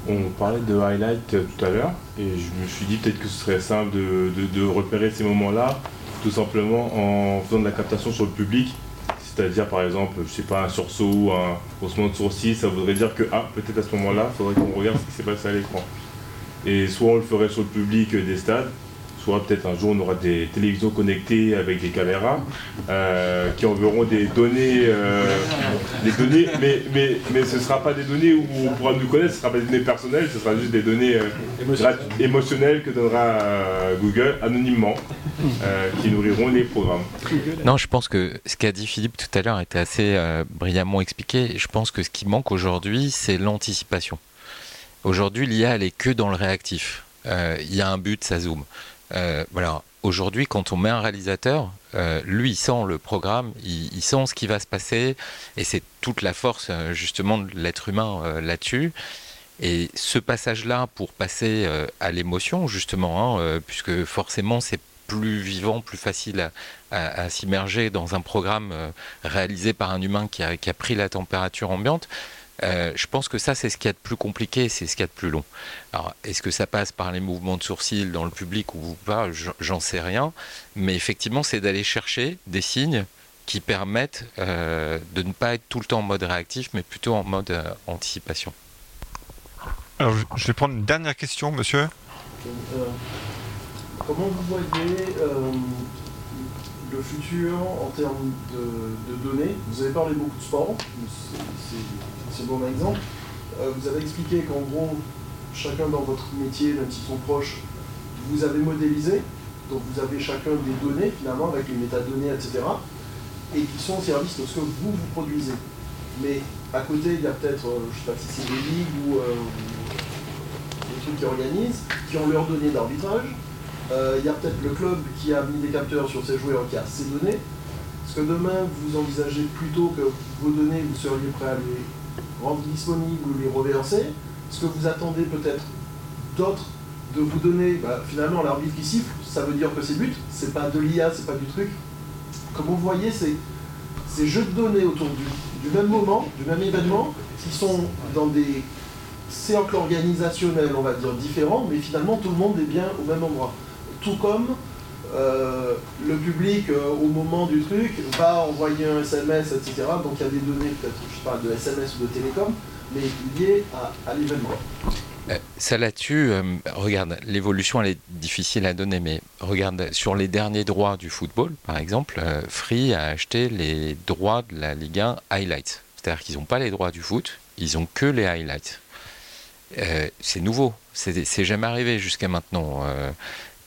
On parlait de highlight tout à l'heure et je me suis dit peut-être que ce serait simple de, de repérer ces moments-là tout simplement en faisant de la captation sur le public. C'est-à-dire, par exemple, je sais pas, un sursaut ou un haussement de sourcil, ça voudrait dire que, ah, peut-être à ce moment-là, il faudrait qu'on regarde ce qui s'est passé à l'écran. Et soit on le ferait sur le public des stades, soit peut-être un jour on aura des télévisions connectées avec des caméras euh, qui enverront des données, euh, des données mais, mais, mais ce ne sera pas des données où on pourra nous connaître, ce ne sera pas des données personnelles, ce sera juste des données euh, émotionnelles que donnera Google anonymement, qui nourriront les programmes. Non, je pense que ce qu'a dit Philippe tout à l'heure était assez brillamment expliqué. Je pense que ce qui manque aujourd'hui, c'est l'anticipation. Aujourd'hui, l'IA, elle est que dans le réactif. Il y a un but, ça zoome. Euh, voilà. Aujourd'hui, quand on met un réalisateur, euh, lui, il sent le programme, il, sent ce qui va se passer, et c'est toute la force euh, justement de l'être humain là-dessus. Et ce passage-là, pour passer à l'émotion, justement, hein, puisque forcément c'est plus vivant, plus facile à, s'immerger dans un programme réalisé par un humain qui a, pris la température ambiante, euh, je pense que ça, c'est ce qu'il y a de plus compliqué, c'est ce qu'il y a de plus long. Alors, est-ce que ça passe par les mouvements de sourcils dans le public ou pas J'en sais rien. Mais effectivement, c'est d'aller chercher des signes qui permettent euh, de ne pas être tout le temps en mode réactif, mais plutôt en mode euh, anticipation. Alors, je vais prendre une dernière question, monsieur. comment vous voyez le futur en termes de, données Vous avez parlé beaucoup de sport, c'est bon exemple. Euh, vous avez expliqué qu'en gros, chacun dans votre métier, même s'ils sont proches, vous avez modélisé, donc vous avez chacun des données finalement avec les métadonnées, etc. Et qui sont au service de ce que vous, vous produisez. Mais à côté, il y a peut-être, euh, je ne sais pas si c'est des ligues ou euh, trucs qui organisent, qui ont leurs données d'arbitrage. Euh, il y a peut-être le club qui a mis des capteurs sur ses joueurs, qui a ses données. Est-ce que demain, vous envisagez plutôt que vos données, vous seriez prêt à les rendre disponibles ou les reverser? Est-ce que vous attendez peut-être d'autres de vous donner, bah, finalement, l'arbitre qui siffle, ça veut dire que c'est but, c'est pas de l'IA, c'est pas du truc. Comme vous voyez, c'est ces jeux de données autour du, du même moment, du même événement, qui sont dans des cercles organisationnels, on va dire, différents, mais finalement tout le monde est bien au même endroit? Tout comme euh, le public, euh, au moment du truc, va envoyer un SMS, etc. Donc il y a des données, peut-être, je pas, de SMS ou de télécom, mais liées à, l'événement. Euh, ça là-dessus, regarde, l'évolution elle est difficile à donner, mais regarde, sur les derniers droits du football, par exemple, Free a acheté les droits de la Ligue 1 Highlights. C'est-à-dire qu'ils n'ont pas les droits du foot, ils ont que les highlights. C'est nouveau, c'est jamais arrivé jusqu'à maintenant.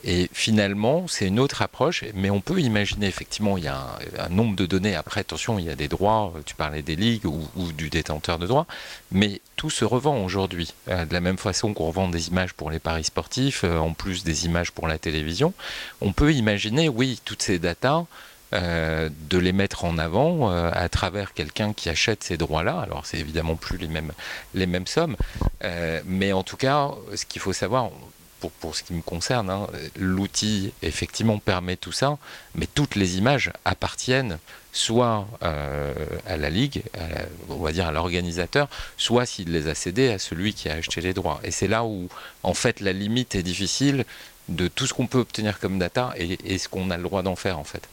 Euh, et finalement, c'est une autre approche, mais on peut imaginer effectivement, il y a un, nombre de données. Après, attention, il y a des droits, tu parlais des ligues ou, du détenteur de droits, mais tout se revend aujourd'hui. Euh, de la même façon qu'on revend des images pour les paris sportifs, euh, en plus des images pour la télévision, on peut imaginer, oui, toutes ces datas. euh, de les mettre en avant euh, à travers quelqu'un qui achète ces droits-là. Alors c'est évidemment plus les mêmes, les mêmes sommes, euh, mais en tout cas, ce qu'il faut savoir, pour, ce qui me concerne, hein, l'outil effectivement permet tout ça, mais toutes les images appartiennent soit euh, à la ligue, à on va dire à l'organisateur, soit s'il les a cédées à celui qui a acheté les droits. Et c'est là où en fait la limite est difficile de tout ce qu'on peut obtenir comme data et, ce qu'on a le droit d'en faire en fait.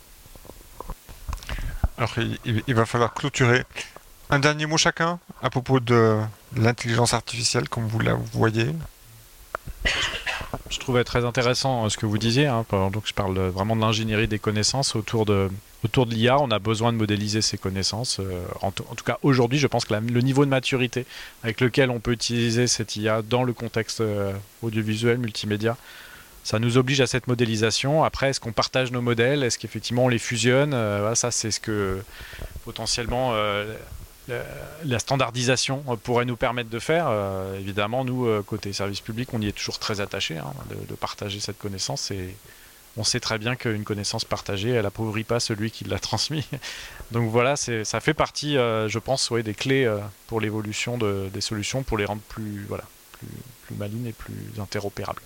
Alors, il va falloir clôturer. Un dernier mot chacun à propos de l'intelligence artificielle, comme vous la voyez. Je trouvais très intéressant euh, ce que vous disiez. hein, donc je parle vraiment de l'ingénierie des connaissances autour de, autour de l'IA. On a besoin de modéliser ces connaissances. euh, en, tout- cas, aujourd'hui, je pense que le niveau de maturité avec lequel on peut utiliser cette IA dans le contexte euh, audiovisuel, multimédia, ça nous oblige à cette modélisation. Après, est-ce qu'on partage nos modèles? Est-ce qu'effectivement on les fusionne? Ça, c'est ce que potentiellement la, la standardisation euh, pourrait nous permettre de faire. Euh, évidemment, nous, euh, côté service public, on y est toujours très attaché hein, de, partager cette connaissance et on sait très bien qu'une connaissance partagée, elle appauvrit pas celui qui l'a *laughs* transmis. Donc voilà, ça fait partie, euh, je pense, des clés euh, pour l'évolution de- des solutions, pour les rendre plus, voilà, plus, malines et plus interopérables.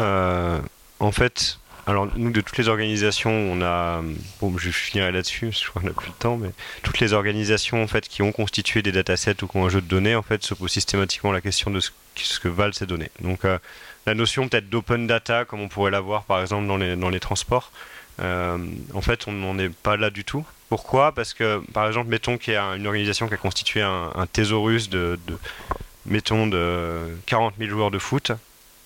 Euh, en fait, alors nous de toutes les organisations, on a, bon, je finirai là-dessus, crois qu'on n'a plus le temps, mais toutes les organisations en fait qui ont constitué des datasets ou qui ont un jeu de données, en fait, se posent systématiquement la question de ce, que valent ces données. Donc euh, la notion peut-être d'open data, comme on pourrait l'avoir par exemple dans les, dans les transports, euh, en fait, on n'en est pas là du tout. Pourquoi? Parce que, par exemple, mettons qu'il y a une organisation qui a constitué un, thésaurus de, mettons, de 40 000 joueurs de foot,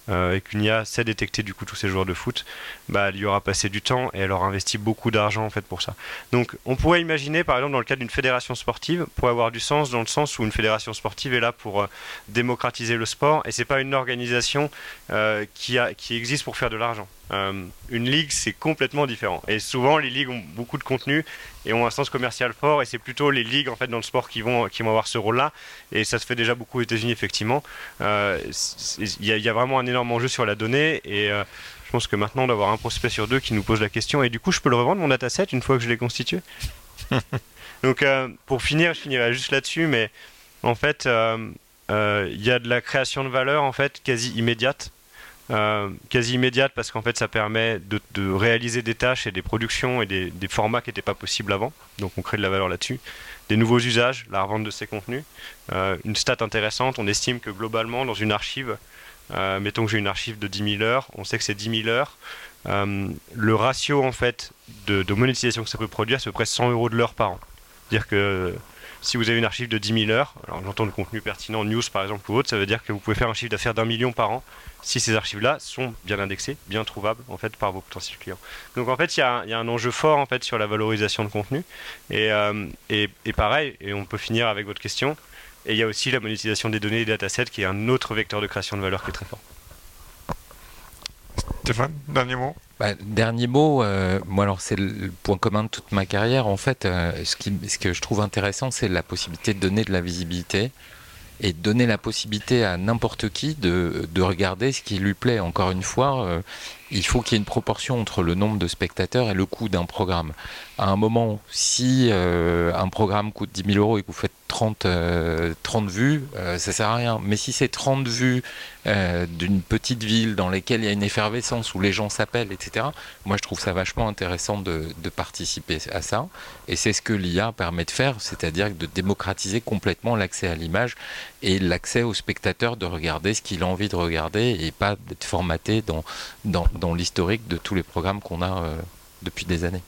et qu'une IA sait détecter du coup tous ces joueurs de foot, bah, elle y aura passé du temps et elle aura investi beaucoup d'argent en fait pour ça. Donc on pourrait imaginer par exemple dans le cadre d'une fédération sportive pour avoir du sens dans le sens où une fédération sportive est là pour euh, démocratiser le sport et c'est pas une organisation euh, qui, a, qui existe pour faire de l'argent. Euh, une ligue c'est complètement différent. Et souvent les ligues ont beaucoup de contenu et ont un sens commercial fort. Et c'est plutôt les ligues en fait dans le sport qui vont qui vont avoir ce rôle là et ça se fait déjà beaucoup aux États-Unis effectivement. Euh, il y, a- il y a vraiment un énorme enjeu sur la donnée. Et euh, je pense que maintenant on doit avoir un prospect sur deux qui nous pose la question. Et du coup je peux le revendre mon dataset une fois que je l'ai constitué? *laughs* Donc pour finir je finirai juste là-dessus. Mais en fait il y a de la création de valeur en fait quasi immédiate euh, quasi immédiate parce qu'en fait ça permet de, réaliser des tâches et des productions et des, formats qui n'étaient pas possibles avant. Donc on crée de la valeur là-dessus. Des nouveaux usages, la revente de ces contenus. Euh, une stat intéressante, on estime que globalement dans une archive, euh, mettons que j'ai une archive de 10 000 heures, on sait que c'est 10 000 heures. Le ratio en fait de, de monétisation que ça peut produire, c'est à peu près 100 euros de l'heure par an. C'est-à-dire que si vous avez une archive de 10 000 heures, alors j'entends le contenu pertinent, news par exemple ou autre, ça veut dire que vous pouvez faire un chiffre d'affaires d'un million par an si ces archives-là sont bien indexées, bien trouvables en fait par vos potentiels clients. Donc en fait, il y, a un- enjeu fort en fait sur la valorisation de contenu. Et, euh, et, et pareil, et on peut finir avec votre question. Et il y a aussi la monétisation des données et des datasets qui est un autre vecteur de création de valeur qui est très fort. Stéphane, dernier mot? Bah, dernier mot, euh, moi alors c'est le point commun de toute ma carrière. En fait, euh, ce, qui, que je trouve intéressant, c'est la possibilité de donner de la visibilité et donner la possibilité à n'importe qui de, de, regarder ce qui lui plaît. Encore une fois, euh, il faut qu'il y ait une proportion entre le nombre de spectateurs et le coût d'un programme. À un moment, si euh, un programme coûte 10 000 euros et que vous faites 30, 30 vues, euh, ça sert à rien. Mais si c'est 30 vues euh, d'une petite ville dans laquelle il y a une effervescence, où les gens s'appellent, etc., moi je trouve ça vachement intéressant de, de participer à ça. Et c'est ce que l'IA permet de faire, c'est-à-dire de démocratiser complètement l'accès à l'image et l'accès au spectateur de regarder ce qu'il a envie de regarder et pas d'être formaté dans, dans, dans l'historique de tous les programmes qu'on a euh, depuis des années.